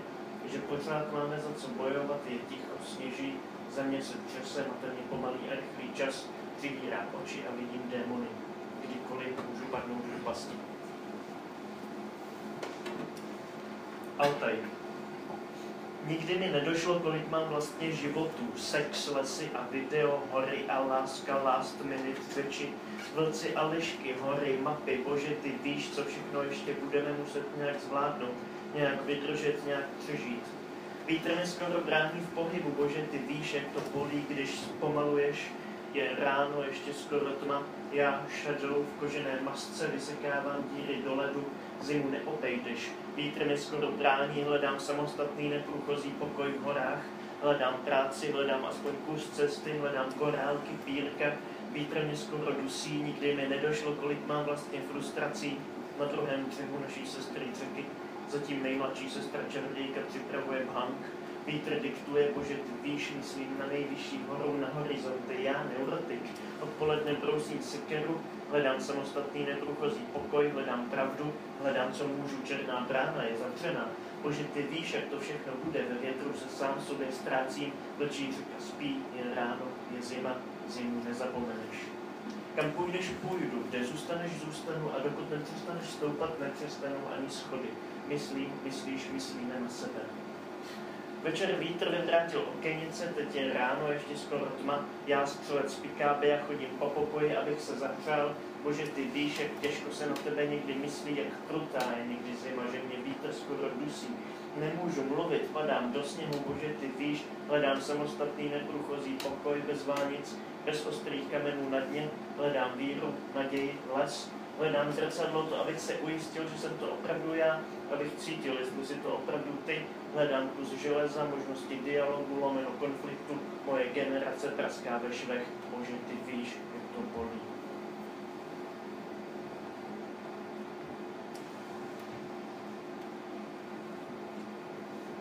[SPEAKER 6] že pořád máme za co bojovat, je ticho, sněží, země se třese, materně pomalý a rychlý čas, přivírá oči a vidím démony. Kdykoliv můžu padnout do pasti. Altaj. Nikdy mi nedošlo, kolik mám vlastně životů. Sex, lesy a video, hory a láska, last minute řeči, vlci a lišky, hory, mapy, bože, ty víš, co všechno ještě budeme muset nějak zvládnout nějak vydržet, nějak přežít. Vítr mi skoro brání v pohybu, bože, ty víš, jak to bolí, když pomaluješ, je ráno, ještě skoro tma, já shadow v kožené masce vysekávám díry do ledu, zimu neobejdeš. Vítr mi skoro brání, hledám samostatný neprůchozí pokoj v horách, hledám práci, hledám aspoň kus cesty, hledám korálky, pírka, vítr mě skoro dusí, nikdy mi nedošlo, kolik mám vlastně frustrací na druhém břehu naší sestry řeky. Zatím nejmladší sestra čarodějka připravuje bhank. Vítr diktuje, bože, víš, myslím na nejvyšší horou na horizonty, já neurotik. Odpoledne brousím sekeru, hledám samostatný neprůchozí pokoj, hledám pravdu, hledám, co můžu, černá brána je zavřená. Bože, ty víš, jak to všechno bude, ve větru se sám sobě ztrácím, vlčí řeka spí, je ráno, je zima, zimu nezapomeneš. Kam půjdeš, půjdu, kde zůstaneš, zůstanu a dokud nepřestaneš stoupat, nepřestanu ani schody myslím, myslíš, myslíme na sebe. Večer vítr vyvrátil okenice, teď je ráno, ještě skoro tma, já střelec pikáby a chodím po pokoji, abych se zapřál. Bože, ty víš, jak těžko se na tebe někdy myslí, jak krutá je někdy zima, že mě vítr skoro dusí. Nemůžu mluvit, padám do sněhu, bože, ty víš, hledám samostatný neprůchozí pokoj bez vánic, bez ostrých kamenů na dně, hledám víru, naději, les, hledám zrcadlo to, abych se ujistil, že jsem to opravdu já, abych cítil, jestli si to opravdu ty, hledám kus železa, možnosti dialogu, lomeno konfliktu, moje generace praská ve švech, bože, ty víš, jak to bolí.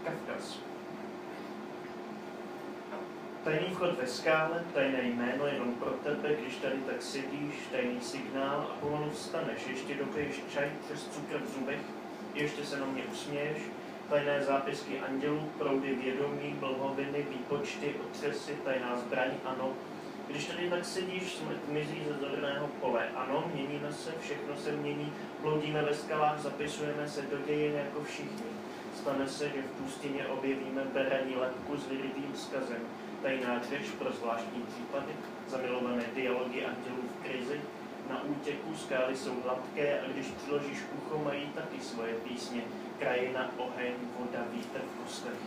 [SPEAKER 6] Kavkaz. Tajný vchod ve skále, tajné jméno jenom pro tebe, když tady tak sedíš, tajný signál a pomalu vstaneš, ještě dopiješ čaj přes cukr v zubech, ještě se na mě usměješ, tajné zápisky andělů, proudy vědomí, blhoviny, výpočty, otřesy, tajná zbraň, ano. Když tady tak sedíš, smrt mizí ze zorného pole. Ano, měníme se, všechno se mění, bloudíme ve skalách, zapisujeme se do dějin jako všichni. Stane se, že v pustině objevíme beraní lepku s vyrytým vzkazem. Tajná řeč pro zvláštní případy, zamilované dialogy andělů v krizi, na útěku skály jsou hladké a když přiložíš ucho, mají taky svoje písně. Krajina, oheň, voda, vítr v kostech.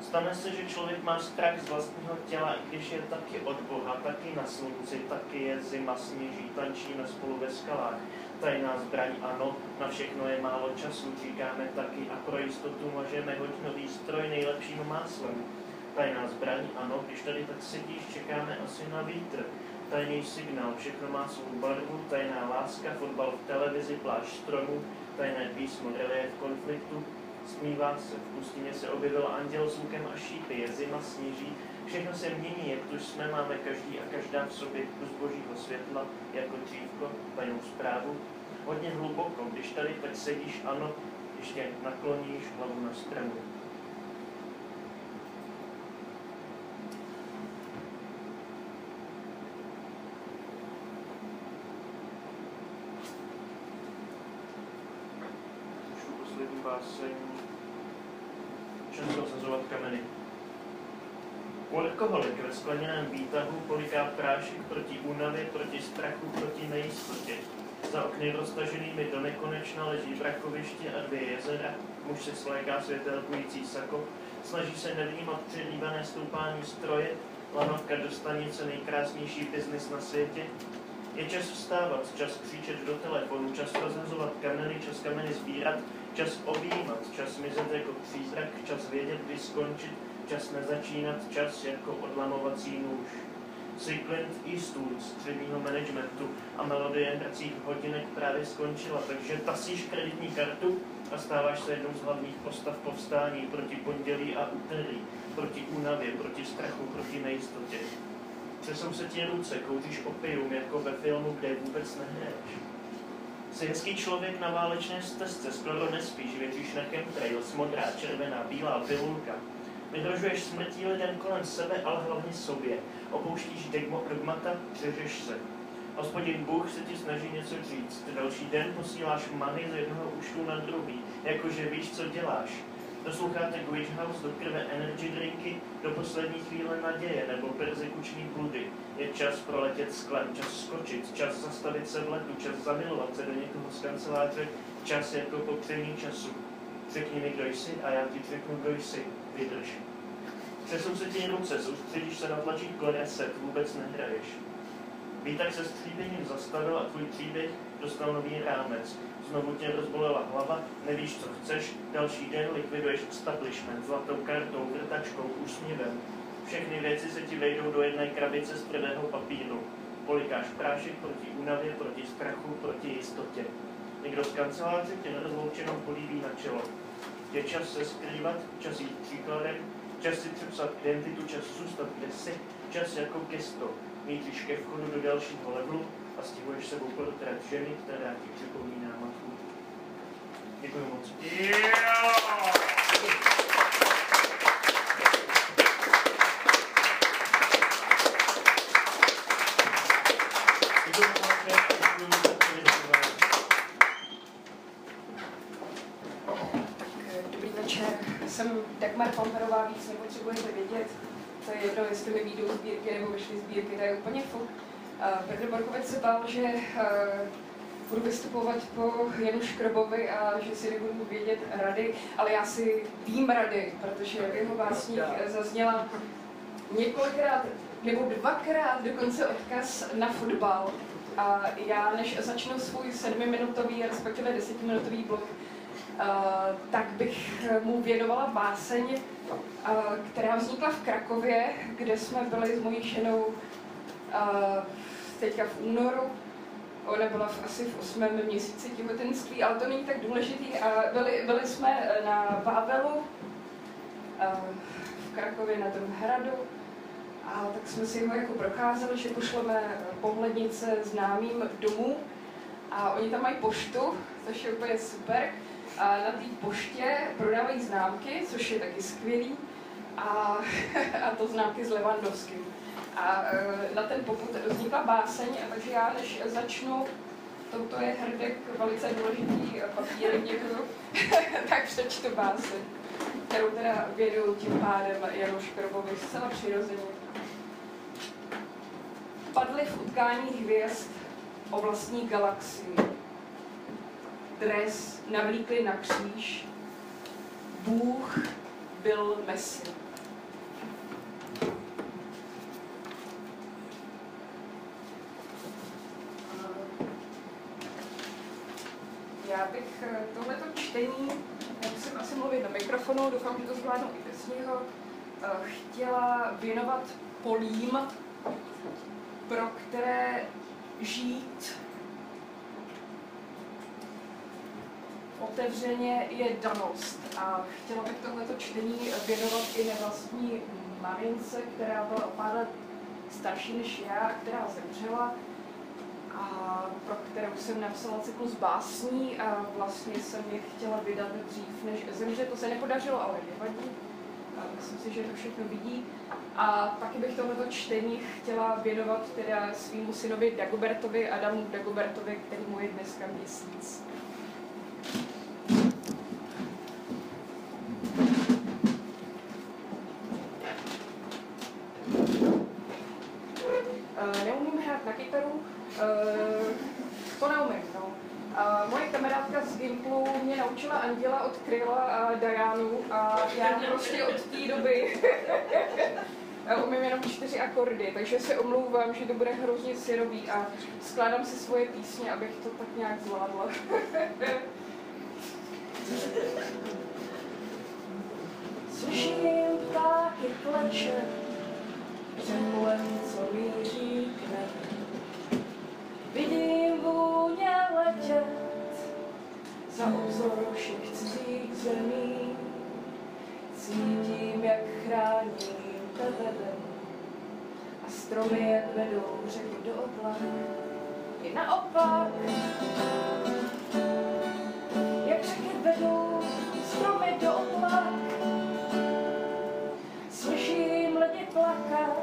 [SPEAKER 6] Stane se, že člověk má strach z vlastního těla, i když je taky od Boha, taky na slunci, taky je zima, sněží, tančíme spolu ve skalách. Tajná zbraň, ano, na všechno je málo času, říkáme taky a pro jistotu můžeme hodinový stroj nejlepším máslem. Tajná zbraň, ano, když tady tak sedíš, čekáme asi na vítr. Tajný signál, všechno má svou barvu, tajná láska, fotbal v televizi, pláž stromů, tajné písmo, relief konfliktu, smívá se, v pustině se objevil anděl s lukem a šípy, je zima, sněží, všechno se mění, jak tu jsme, máme každý a každá v sobě kus božího světla, jako dřívko, tajnou zprávu. Hodně hluboko, když tady tak sedíš, ano, ještě nakloníš hlavu na stranu. Báseň. Často osazovat kameny. Workoholik ve skleněném výtahu poliká prášek proti únavě, proti strachu, proti nejistotě. Za okny roztaženými do nekonečna leží brakoviště a dvě jezera. Muž se svléká světelkující sako, snaží se nevnímat přelívané stoupání stroje, lanovka do stanice nejkrásnější biznis na světě, je čas vstávat, čas křičet do telefonu, čas rozhazovat kameny, čas kameny sbírat, čas objímat, čas mizet jako přízrak, čas vědět, kdy skončit, čas nezačínat, čas jako odlamovací nůž. Si Clint Eastwood středního managementu a melodie hracích hodinek právě skončila, takže tasíš kreditní kartu a stáváš se jednou z hlavních postav povstání proti pondělí a úterý, proti únavě, proti strachu, proti nejistotě. Třesou se ti ruce, kouříš opium jako ve filmu, kde vůbec nehraješ. Hezký člověk na válečné stezce, skoro nespíš, věříš na chemtrails, modrá, červená, bílá pilulka. Vyhrožuješ smrtí lidem kolem sebe, ale hlavně sobě. Opouštíš dogmata, řežeš se. Hospodin Bůh se ti snaží něco říct. Další den posíláš many z jednoho účtu na druhý, jakože víš, co děláš. Posloucháte Glitch House do krve energy drinky, do poslední chvíle naděje nebo persekuční bludy. Je čas proletět sklem, čas skočit, čas zastavit se v letu, čas zamilovat se do někoho z kanceláře, čas jako popření času. Řekni mi, kdo jsi a já ti řeknu, kdo jsi. Vydrž. Přesou se ti ruce, soustředíš se na tlačítko reset, vůbec nehraješ. Výtak se stříbením zastavil a tvůj příběh dostal nový rámec. Znovu tě rozbolela hlava, nevíš, co chceš, další den likviduješ establishment zlatou kartou, vrtačkou, úsměvem. Všechny věci se ti vejdou do jedné krabice z tvrdého papíru. Polikáš prášek proti únavě, proti strachu, proti jistotě. Někdo z kanceláře tě nerozloučenou políbí na čelo. Je čas se skrývat, čas jít příkladem, čas si přepsat identitu, čas zůstat kde jsi, čas jako gesto. Míříš ke vchodu do dalšího levelu a stěhuješ sebou portrét ženy, která ti připomíná matku. Děkuji moc. Děkuji moc, děkuji moc za povědomání.
[SPEAKER 7] Tak, Dobrý večer, jsem Dagmar Pamperová, víc nepotřebujete vědět. To je jedno, jestli mi výjdou sbírky nebo vyšly sbírky, to je úplně fuk. Uh, Petr Borkovec se bál, že uh, budu vystupovat po Janu Škrobovi a že si nebudu vědět rady, ale já si vím rady, protože v jeho básních zazněla několikrát nebo dvakrát dokonce odkaz na fotbal. A já, než začnu svůj sedmiminutový, respektive desetiminutový blok, Uh, tak bych mu věnovala báseň, uh, která vznikla v Krakově, kde jsme byli s mojí ženou uh, teďka v únoru. Ona byla v, asi v osmém měsíci těhotenství, ale to není tak důležitý. A byli, byli jsme na Bábelu v Krakově na tom hradu. A tak jsme si ho jako procházeli, že pošleme pohlednice známým domů. A oni tam mají poštu, což je úplně super a na té poště prodávají známky, což je taky skvělý, a, a to známky s Levandovským. A e, na ten poput vznikla báseň, takže já než začnu, toto je hrdek, velice důležitý papír, děkuju, tak přečtu báseň, kterou teda věnuju tím pádem Janu Škrobovi zcela přirozeně. Padly v utkání hvězd o vlastní galaxii dres navlíkli na kříž. Bůh byl Mesi. eh, tohleto čtení, já musím asi mluvit do mikrofonu, doufám, že to zvládnu i bez něho, eh, chtěla věnovat polím, pro které žít otevřeně je danost. A chtěla bych tohleto čtení věnovat i nevlastní mamince, která byla o pár let starší než já, která zemřela a pro kterou jsem napsala cyklus básní a vlastně jsem je chtěla vydat dřív, než zemře. To se nepodařilo, ale nevadí. Myslím si, že to všechno vidí. A taky bych tohleto čtení chtěla věnovat teda svýmu synovi Dagobertovi, Adamu Dagobertovi, který mu je dneska měsíc. Uh, neumím hrát na kytaru, uh, to neumím, no. Uh, moje kamarádka z Gimplu mě naučila Anděla od Kryla a Dianu a já prostě od té doby umím jenom čtyři akordy, takže se omlouvám, že to bude hrozně syrový a skládám si svoje písně, abych to tak nějak zvládla. Slyším ptáky kleče, přemlem, co míří k nebi. Vidím vůně letět za obzor všech cizích zemí. Cítím, jak chrání tebe a stromy, jak vedou řeky do oblak. I naopak, jak řeky vedou stromy do oblak. Slyším lidi plakat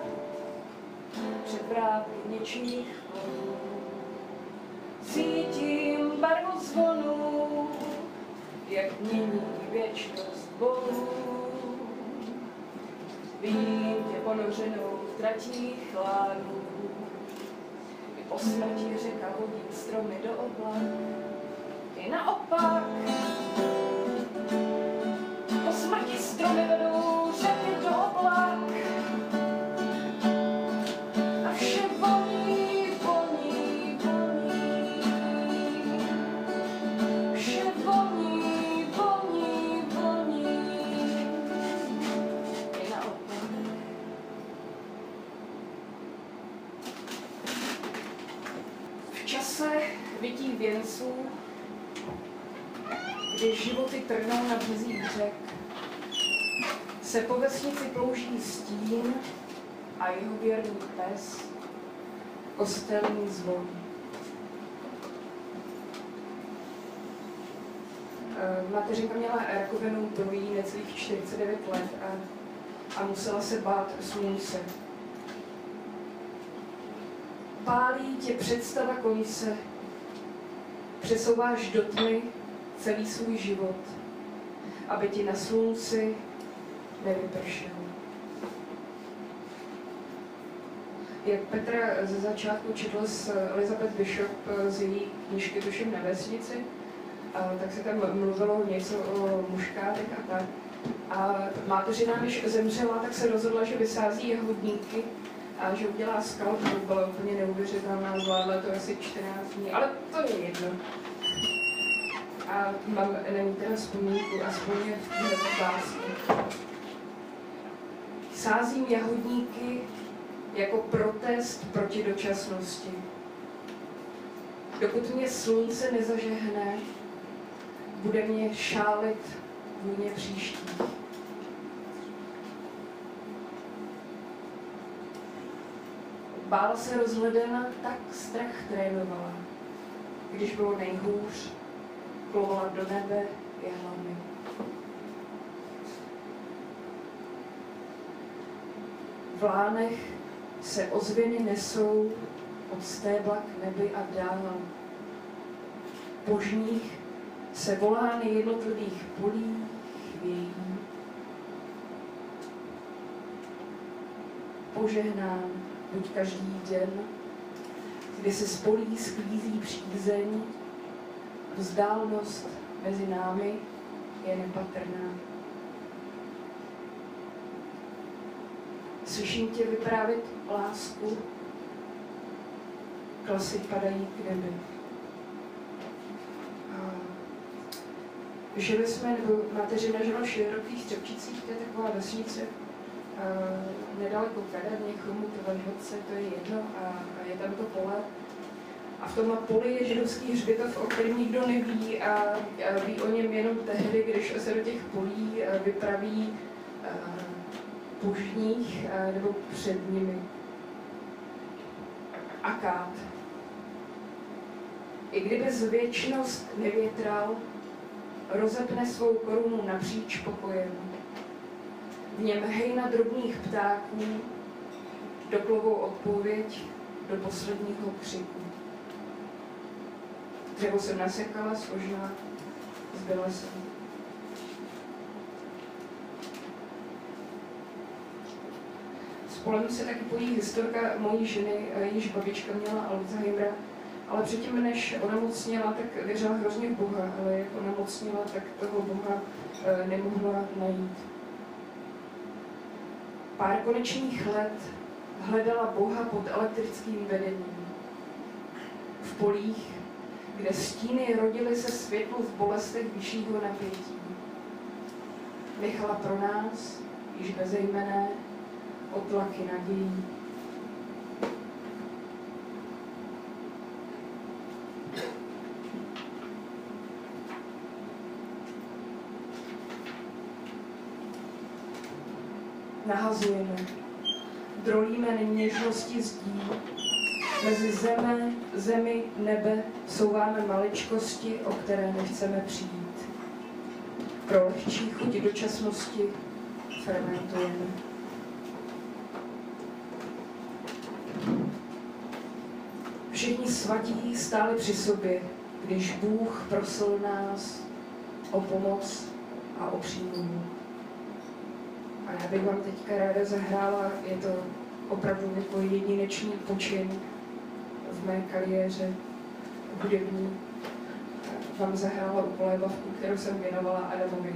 [SPEAKER 7] před vráty něčích plodů. Cítím barvu zvonů, jak mění věčnost bolů. Vidím tě ponořenou v tratích lánů. I po smrti řeka hodí stromy do oblak. I naopak, po smrti stromy vedou věnců, kdy životy trnou na březích řek, se po vesnici plouží stín a jeho věrný pes, kostelný zvon. Eh, Mateřinka měla rakovinu brojí necelých 49 let a, a musela se bát slunce. Pálí tě představa konce, přesouváš do tmy celý svůj život, aby ti na slunci nevypršel. Jak Petr ze začátku četl z Elizabeth Bishop z její knižky Tuším na vesnici, tak se tam mluvilo něco o muškátech a tak. A máteřina, když zemřela, tak se rozhodla, že vysází jahodníky a že udělá skalpu, byla úplně neuvěřitelná, zvládla to asi 14 dní, ale to je jedno. A mám ní teda vzpomínku, aspoň je v této básni. Sázím jahodníky jako protest proti dočasnosti. Dokud mě slunce nezažehne, bude mě šálit vůně příští. Bála se rozhledena, tak strach trénovala. Když bylo nejhůř, plovala do nebe jahlami. V lánech se ozvěny nesou od stébla k nebi a dál. Po žních se volány jednotlivých polí chvějí. Požehnán buď každý den, kdy se z polí sklízí přízeň, vzdálenost mezi námi je nepatrná. Slyším tě vyprávět lásku, klasy padají k nebi. Žili jsme, nebo mateřina žila v širokých Střepčicích, to je taková vesnice, uh, nedaleko Kadarně, Chomut, Velhoce, to je jedno, a, a je tam to pole. A v tomhle poli je židovský hřbitov, o kterém nikdo neví a, a ví o něm jenom tehdy, když se do těch polí vypraví po nich nebo před nimi. Akát. I kdyby zvěčnost nevětral, rozepne svou korunu napříč pokojem. V něm hejna drobných ptáků doplovou odpověď do posledního křiku. Dřevo jsem nasekala, složila, zbyla jsem. Spolem se taky pojí historka mojí ženy, jejíž babička měla Alzheimera, ale předtím, než onemocněla, tak věřila hrozně v Boha, ale jak onemocněla, tak toho Boha e, nemohla najít. Pár konečných let hledala Boha pod elektrickým vedením. V polích, kde stíny rodily se světlu v bolestech vyššího napětí. Nechala pro nás, již bezejmené, otlaky nadějí. Nahazujeme, drolíme neměžnosti zdí, mezi zeme, zemi, nebe souváme maličkosti, o které nechceme přijít. Pro lehčí chuť dočasnosti fermentujeme. Všichni svatí stáli při sobě, když Bůh prosil nás o pomoc a o přímluvu. A já bych vám teďka ráda zahrála, je to opravdu jako jedinečný počin v mé kariéře hudební. Vám zahrála ukolébavku, kterou jsem věnovala Adamovi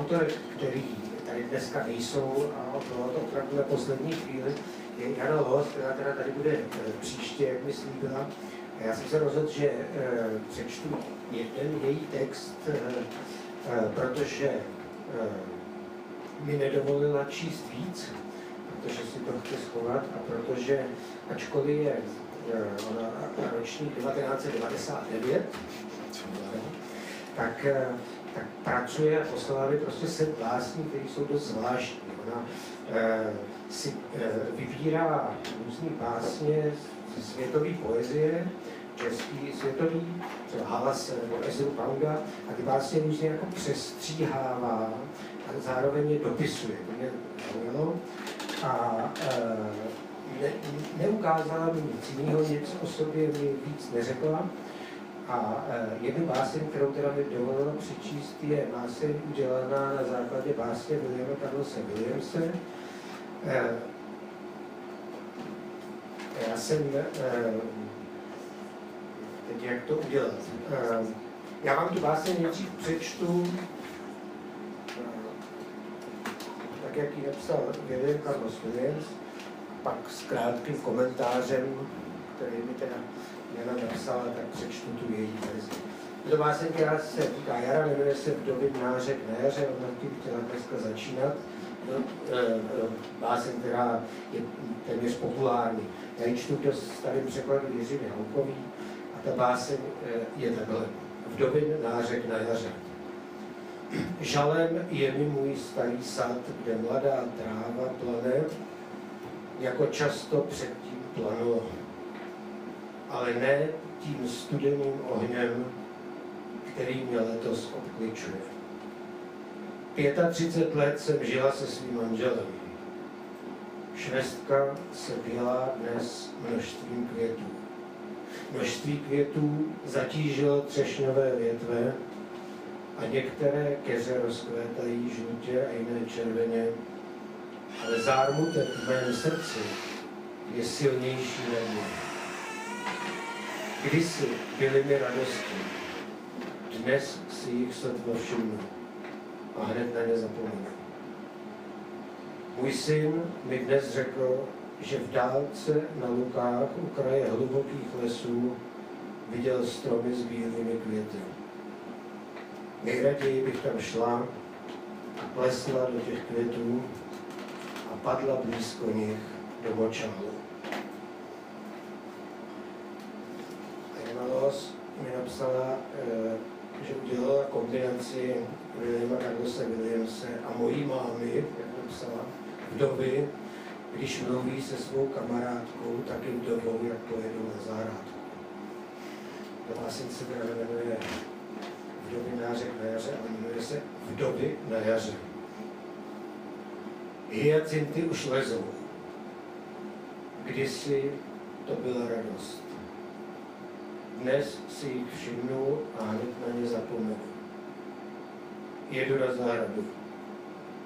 [SPEAKER 7] Dagubertovi.
[SPEAKER 2] dneska nejsou a bylo to opravdu na poslední chvíli, je Jana Los, která teda tady bude eh, příště, jak mi slíbila. Já jsem se rozhodl, že eh, přečtu jeden její text, eh, protože mi nedovolila číst víc, protože si to chci schovat a protože, ačkoliv je ona ročník 1999, tak tak pracuje a poslala prostě set básní, které jsou dost zvláštní. Ona e, si e, vybírá různé básně ze světové poezie, český světový, třeba Halas nebo Ezru Panga, a ty básně různě jako přestříhává a zároveň je dopisuje. To mě zaujalo. A e, ne, neukázala mi nic jiného, nic o sobě mi víc neřekla A jednu báseň, kterou teda mi dovolilo přečíst, je báseň udělaná na základě básně Williama Carlose Williamse. Já jsem teď jak to udělat. Já vám tu báseň nejdřív přečtu, tak jak ji napsal William Carlos Williams, pak s krátkým komentářem, který mi teda Jana napsala, tak přečtu tu její verzi. To báseň, která se týká jara, jmenuje se Vdovy nářek na jaře, ona tím chtěla dneska začínat. No, e, e, báseň, která je téměř populární. Já ji čtu to starým překladu Jiřiny Houkový a ta báseň e, je takhle. Vdovin nářek na jaře. Žalem je mi můj starý sad, kde mladá tráva plane, jako často předtím planulo. Ale ne tím studeným ohněm, který mě letos obkličuje. 35 let jsem žila se svým manželem. Švestka se dělá dnes množstvím květů. Množství květů zatížilo třešňové větve a některé keře rozkvétají žlutě a jiné červeně, ale zármutek v mém srdci je silnější než Kdysi byly mi radosti, dnes si jich sotva všimnu a hned na ně zapomenu. Můj syn mi dnes řekl, že v dálce na lukách u kraje hlubokých lesů viděl stromy s bílými květy. Nejraději bych tam šla, plesla do těch květů a padla blízko nich do močálu. A Jana Los mi napsala, eh, že kombinaci Williama Carlosa Williamse a mojí mámy, jak napsala, vdovy, když mluví se svou kamarádkou, tak i vdovou, jak pojedou na zahrádku. To báseň se teda jmenuje Vdovy nářek na jaře, ale jmenuje se Vdovy na jaře. Hyacinty už lezou. Kdysi to byla radost. Dnes si jich všimnu a hned na ně zapomenu. Jedu na zahradu.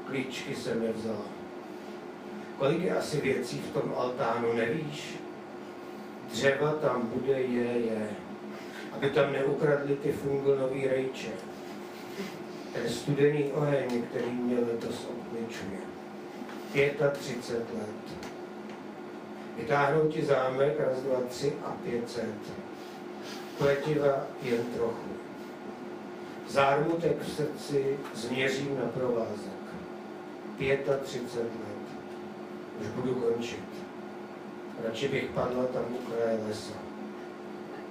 [SPEAKER 2] Klíčky jsem nevzala. Kolik je asi věcí v tom altánu, nevíš? Dřeva tam bude, je, je. Aby tam neukradli ty fungonový rejče. Ten studený oheň, který mě letos obkličuje. 35 let. Vytáhnou ti zámek, raz, dva, tři a pětset. Pletiva jen trochu. Zármutek v srdci změřím na provázek. 35 let už budu končit. Radši bych padla tam u kraje lesa.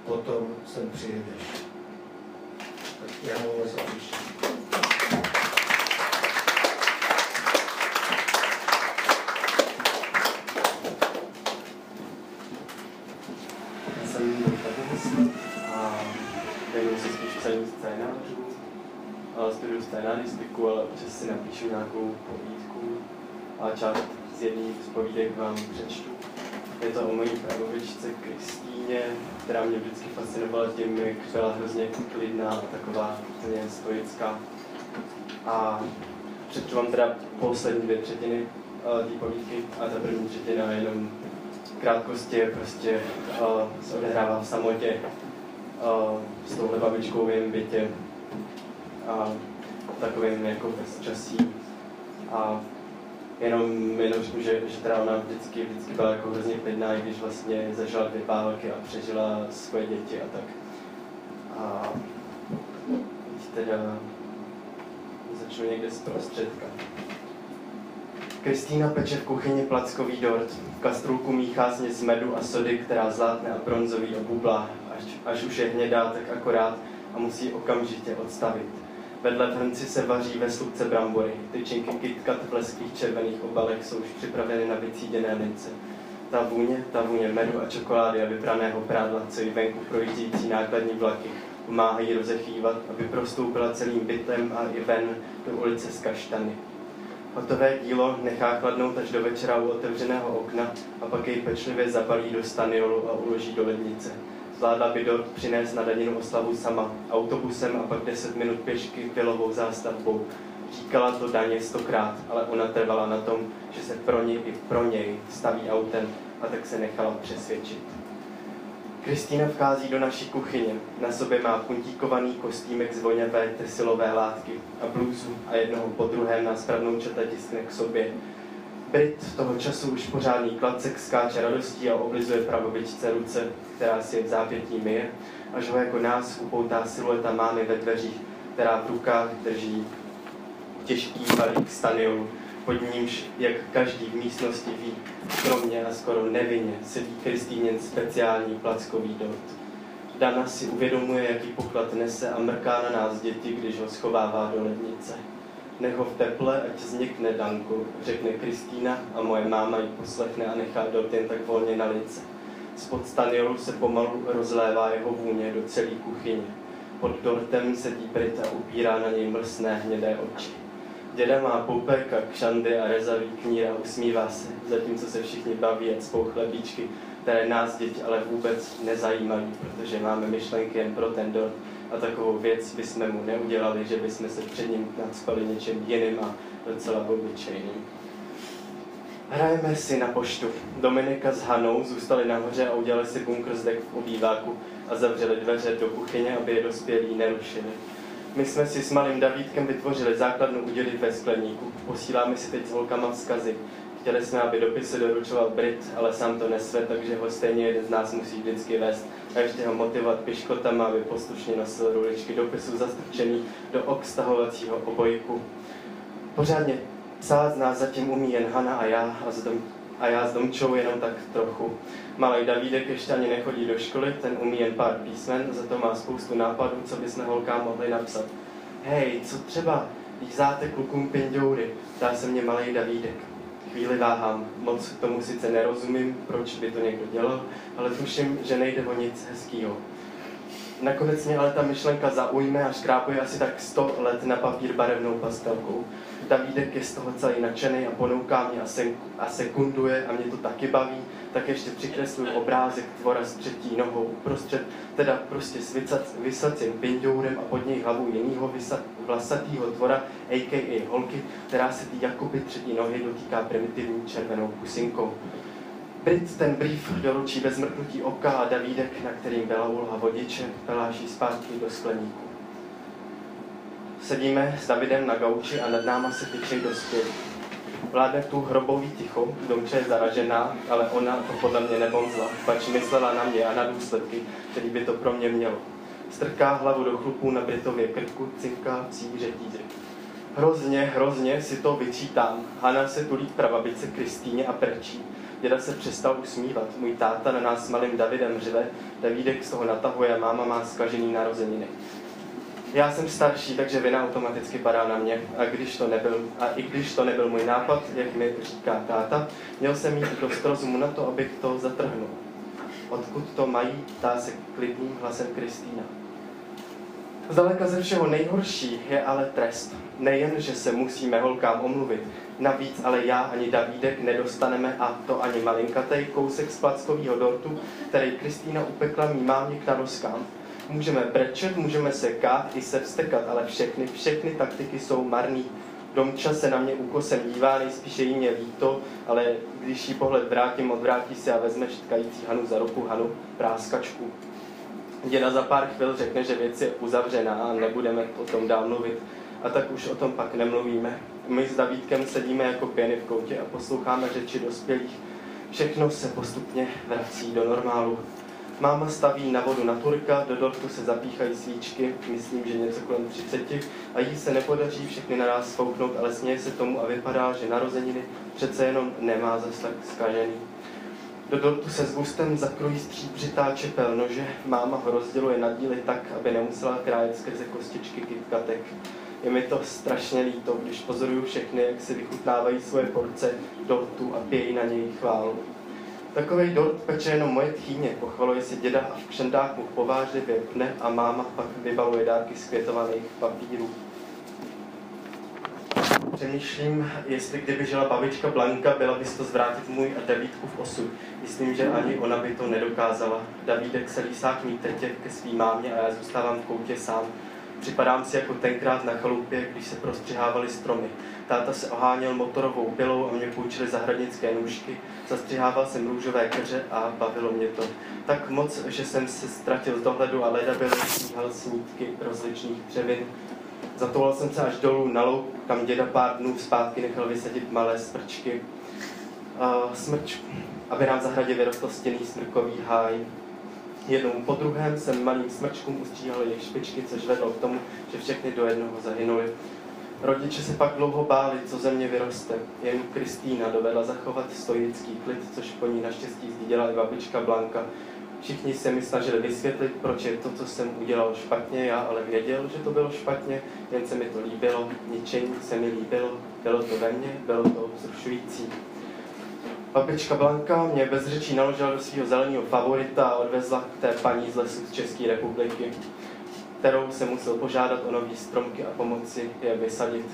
[SPEAKER 2] Potom sem přijedeš. Tak já mám lesa příště.
[SPEAKER 8] Studuju scénaristiku, ale občas si napíšu nějakou povídku a část z jedné z povídek vám přečtu. Je to o mojí pravovičce Kristýně, která mě vždycky fascinovala tím, jak byla hrozně klidná a taková úplně stoická. A přečtu vám teda poslední dvě třetiny uh, té povídky a ta první třetina jenom krátkosti prostě uh, se odehrává v samotě uh, s touhle babičkou v jejím bytě a takovým jako bezčasí. A jenom, jenom že, že teda ona vždycky, vždycky byla jako hrozně klidná, i když vlastně zažila dvě války a přežila svoje děti a tak. A teda začnu někde z prostředka. Kristýna peče v kuchyni plackový dort. Kastrůlku míchá směs medu a sody, která zlátne a bronzový obublá. Až, až už je hnědá, tak akorát a musí okamžitě odstavit. Vedle hrnci se vaří ve slupce brambory. Tyčinky KitKat v leských červených obalech jsou už připraveny na vycíděné lince. Ta vůně, ta vůně medu a čokolády a vypraného prádla, co i venku projíždějící nákladní vlaky, pomáhají rozechývat, aby prostoupila celým bytem a i ven do ulice z kaštany. Hotové dílo nechá chladnout až do večera u otevřeného okna a pak jej pečlivě zabalí do staniolu a uloží do lednice. Zvládla by dort přinést na daninu oslavu sama, autobusem a pak 10 minut pěšky pilovou zástavbou. Říkala to daně stokrát, ale ona trvala na tom, že se pro ní i pro něj staví autem a tak se nechala přesvědčit. Kristýna vchází do naší kuchyně. Na sobě má puntíkovaný kostýmek z voněvé tesilové látky a blůzu a jednoho po druhém nás četa tiskne k sobě. Brit toho času už pořádný klacek skáče radostí a oblizuje pravovičce ruce, která si je v zápětí myje, až ho jako nás upoutá silueta mámy ve dveřích, která v rukách drží těžký balík staniolu, pod nímž, jak každý v místnosti ví, skromně a skoro nevinně sedí Kristýněn speciální plackový dort. Dana si uvědomuje, jaký poklad nese a mrká na nás děti, když ho schovává do lednice. Nech ho v teple, ať znikne Danku, řekne Kristýna a moje máma ji poslechne a nechá dort jen tak volně na lice. Spod staniolu se pomalu rozlévá jeho vůně do celé kuchyně. Pod dortem sedí Brita a upírá na něj mlsné hnědé oči. Děda má poupek a kšandy a rezavý knír a usmívá se, zatímco se všichni baví a cpou chlebíčky, které nás děti ale vůbec nezajímají, protože máme myšlenky jen pro ten dort a takovou věc bychom mu neudělali, že bychom se před ním nadspali něčem jiným a docela obyčejným. Hrajeme si na poštu. Dominika s Hanou zůstali nahoře a udělali si bunkr zdek v obýváku a zavřeli dveře do kuchyně, aby je dospělí nerušili. My jsme si s malým Davídkem vytvořili základnu udělit ve skleníku. Posíláme si teď s holkama vzkazy. Chtěli jsme, aby dopisy doručoval Brit, ale sám to nesve, takže ho stejně jeden z nás musí vždycky vést ještě ho motivovat piškotama, aby poslušně nosil ruličky dopisů zastrčený do okstahovacího obojku. Pořádně psát z nás zatím umí jen Hana a já a, s dom, a já s Domčou jenom tak trochu. Malý Davídek ještě ani nechodí do školy, ten umí jen pár písmen, za to má spoustu nápadů, co bychom holkám mohli napsat. Hej, co třeba lízáte klukům pindoury, ptá se mě malý Davídek. Chvíli váhám, moc tomu sice nerozumím, proč by to někdo dělal, ale tuším, že nejde o nic hezkýho. Nakonec mě ale ta myšlenka zaujme a škrápuje asi tak 100 let na papír barevnou pastelkou. Davídek je z toho celý nadšený a ponouká mě a, se, a sekunduje a mě to taky baví, tak ještě přikresluju obrázek tvora s třetí nohou uprostřed, teda prostě s vysacím pindourem a pod něj hlavu jinýho vlasatýho tvora, a.k.a. holky, která se tý jakoby třetí nohy dotýká primitivní červenou pusinkou. Brit ten brief doručí bez mrknutí oka a Davídek, na kterým byla úloha vodiče, peláší zpátky do skleníku. Sedíme s Davidem na gauči a nad náma se tyčej dospělí. Vládne tu hrobový ticho, Domče je zaražená, ale ona to podle mě nebonzla, pač myslela na mě a na důsledky, který by to pro mě mělo. Strká hlavu do chlupů na Britově krku, cinká, cíře, tíře. Hrozně, hrozně si to vyčítám. Hana se tulí k pravabice Kristýně a prčí. Děda se přestal usmívat. Můj táta na nás s malým Davidem řve, Davídek z toho natahuje máma má skažený narozeniny. Já jsem starší, takže vina automaticky padá na mě. A, když to nebyl, a i když to nebyl můj nápad, jak mi říká táta, měl jsem mít dost rozumu na to, abych to zatrhnul. Odkud to mají, ptá se klidným hlasem Kristýna. Zdaleka ze všeho nejhorší je ale trest. Nejen, že se musíme holkám omluvit, navíc ale já ani Davídek nedostaneme, a to ani malinkatej, kousek z dortu, který Kristýna upekla mý mámě k naroskám. Můžeme brečet, můžeme se kát i se vstekat, ale všechny, všechny taktiky jsou marný. Domča se na mě úkosem dívá, nejspíše jí mě líto, ale když jí pohled vrátím, odvrátí se a vezme štkající Hanu za ruku, Hanu, práskačku. Děda za pár chvil řekne, že věc je uzavřená a nebudeme o tom dál mluvit. A tak už o tom pak nemluvíme. My s Davídkem sedíme jako pěny v koutě a posloucháme řeči dospělých. Všechno se postupně vrací do normálu. Máma staví na vodu na turka, do dortu se zapíchají svíčky, myslím, že něco kolem 30, a jí se nepodaří všechny naraz spouknout, ale směje se tomu a vypadá, že narozeniny přece jenom nemá zase tak zkažený. Do dortu se s gustem zakrojí stříbřitá čepel nože, máma ho rozděluje na díly tak, aby nemusela krájet skrze kostičky kitkatek. Je mi to strašně líto, když pozoruju všechny, jak si vychutnávají svoje porce dortu a pějí na něj chválu. Takovej dort peče jenom moje tchýně, pochvaluje si děda a v kšendách mu povážlivě pne a máma pak vybaluje dárky z květovaných papírů. Přemýšlím, jestli kdyby žila babička Blanka, byla bys to zvrátit můj a Davídku v osud. Myslím, že ani ona by to nedokázala. Davídek se lísá k mý tetě ke svý mámě a já zůstávám v koutě sám. Připadám si jako tenkrát na chalupě, když se prostřihávaly stromy. Táta se oháněl motorovou pilou a mě půjčili zahradnické nůžky. Zastřihával jsem růžové keře a bavilo mě to. Tak moc, že jsem se ztratil z dohledu a leda byl sníhal snídky rozličných dřevin. Zatoval jsem se až dolů na loup, kam děda pár dnů zpátky nechal vysadit malé smrčky. Uh, smrč, aby nám v zahradě vyrostl stěný smrkový háj. Jednou po druhém jsem malým smrčkům ustříhal jejich špičky, což vedlo k tomu, že všechny do jednoho zahynuli. Rodiče se pak dlouho báli, co ze mě vyroste. Jen Kristýna dovedla zachovat stoický klid, což po ní naštěstí zdědila i babička Blanka. Všichni se mi snažili vysvětlit, proč je to, co jsem udělal špatně, já ale věděl, že to bylo špatně, jen se mi to líbilo, ničení se mi líbilo, bylo to ve mně, bylo to vzrušující. Babička Blanka mě bez řečí naložila do svého zeleného favorita a odvezla k té paní z lesů z České republiky, kterou jsem musel požádat o nový stromky a pomoci je vysadit.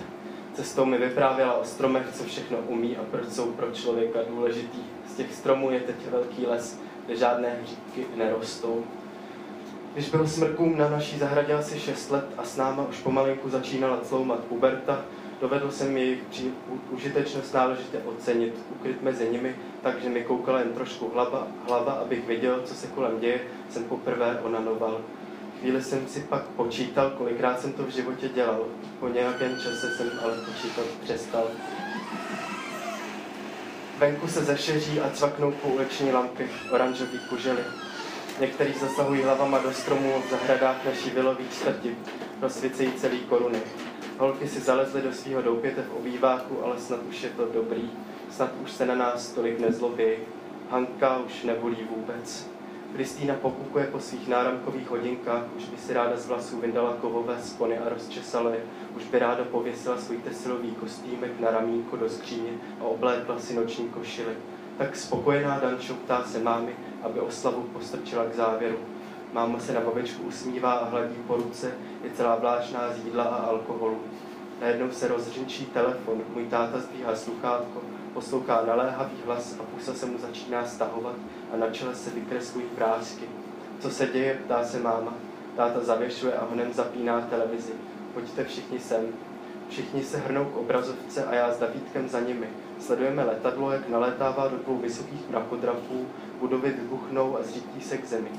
[SPEAKER 8] Cestou mi vyprávěla o stromech, co všechno umí a proč jsou pro člověka důležitý. Z těch stromů je teď velký les, kde žádné hříbky nerostou. Když byl smrkům na naší zahradě asi 6 let a s náma už pomalinku začínala cloumat puberta, dovedl jsem jejich užitečnost náležitě ocenit, ukryt mezi nimi, takže mi koukala jen trošku hlava, hlava, abych věděl, co se kolem děje, jsem poprvé onanoval. Chvíli jsem si pak počítal, kolikrát jsem to v životě dělal. Po nějakém čase jsem ale počítat přestal. Venku se zešeří a cvaknou pouleční lampy, oranžový kužely. Některý zasahují hlavama do stromů v zahradách naší vilový čtvrti, rozsvícejí celý koruny. Holky si zalezly do svého doupěte v obýváku, ale snad už je to dobrý. Snad už se na nás tolik nezlobí. Hanka už nebolí vůbec. Kristýna pokukuje po svých náramkových hodinkách, už by si ráda z vlasů vyndala kovové spony a rozčesala je, už by ráda pověsila svůj tesilový kostýmek na ramínko do skříně a oblékla si noční košily. Tak spokojená Dančo ptá se mámy, aby oslavu postrčila k závěru. Máma se na babičku usmívá a hladí po ruce, je celá vláčná z jídla a alkoholu. Najednou se rozřinčí telefon, můj táta zdvíhá sluchátko, poslouchá naléhavý hlas a pusa se mu začíná stahovat a na čele se vykreslují vrázky. Co se děje, ptá se máma. Táta zavěšuje a honem zapíná televizi. Pojďte všichni sem. Všichni se hrnou k obrazovce a já s Davídkem za nimi. Sledujeme letadlo, jak nalétává do dvou vysokých mrakodrapů, budovy vybuchnou a zřítí se k zemi.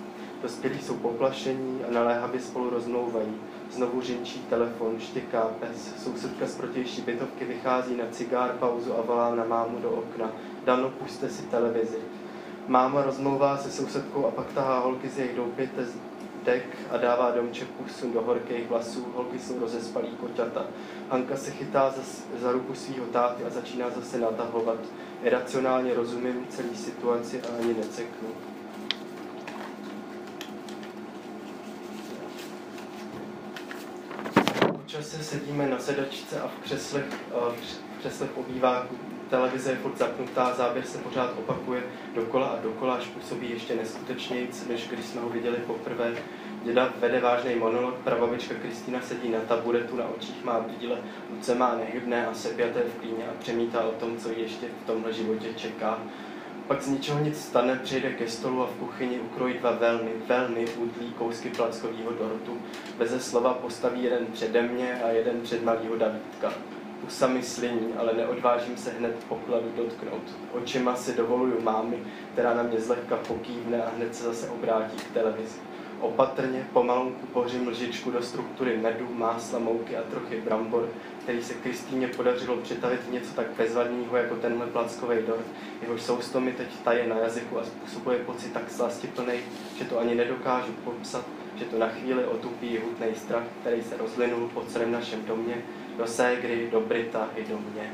[SPEAKER 8] Dospělí jsou poplašení a naléhavě spolu rozmlouvají. Znovu řinčí telefon, štěká pes. Sousedka z protější bytovky vychází na cigár, pauzu a volá na mámu do okna. Dano, puste si televizi. Máma rozmlouvá se sousedkou a pak tahá holky z jejich doupěte z dek a dává domček pusu do horkých vlasů. Holky jsou rozespalí koťata. Hanka se chytá za, za ruku svého táty a začíná zase natahovat. Iracionálně rozumím celý situaci a ani neceknu. Čase sedíme na sedačce a v křeslech, v křeslech obýváku. Televize je furt zapnutá, záběr se pořád opakuje dokola a dokola, až působí ještě neskutečnějíc, než když jsme ho viděli poprvé. Děda vede vážný monolog, prababička Kristýna sedí na taburetu, na očích má brýle, ruce má nehybné a sepjaté v klíně a přemítá o tom, co ještě v tomhle životě čeká. Pak z ničeho nic stane, přijde ke stolu a v kuchyni ukrojí dva velmi, velmi útlý kousky plackového dortu. Beze slova postaví jeden přede mě a jeden před malýho Davídka. Usa mi sliní, ale neodvážím se hned pokladu dotknout. Očima si dovoluju mámy, která na mě zlehka pokývne a hned se zase obrátí k televizi. Opatrně, pomalonku pořím lžičku do struktury medu, másla, mouky a trochy brambor, který se Kristýně podařilo přetavit něco tak bezvadného jako tenhle plackový dort. Jehož sousto mi teď taje na jazyku a způsobuje pocit tak slastiplný, že to ani nedokážu popsat, že to na chvíli otupí hutný strach, který se rozlinul po celém našem domě, do Ségry, do Brita i do mě.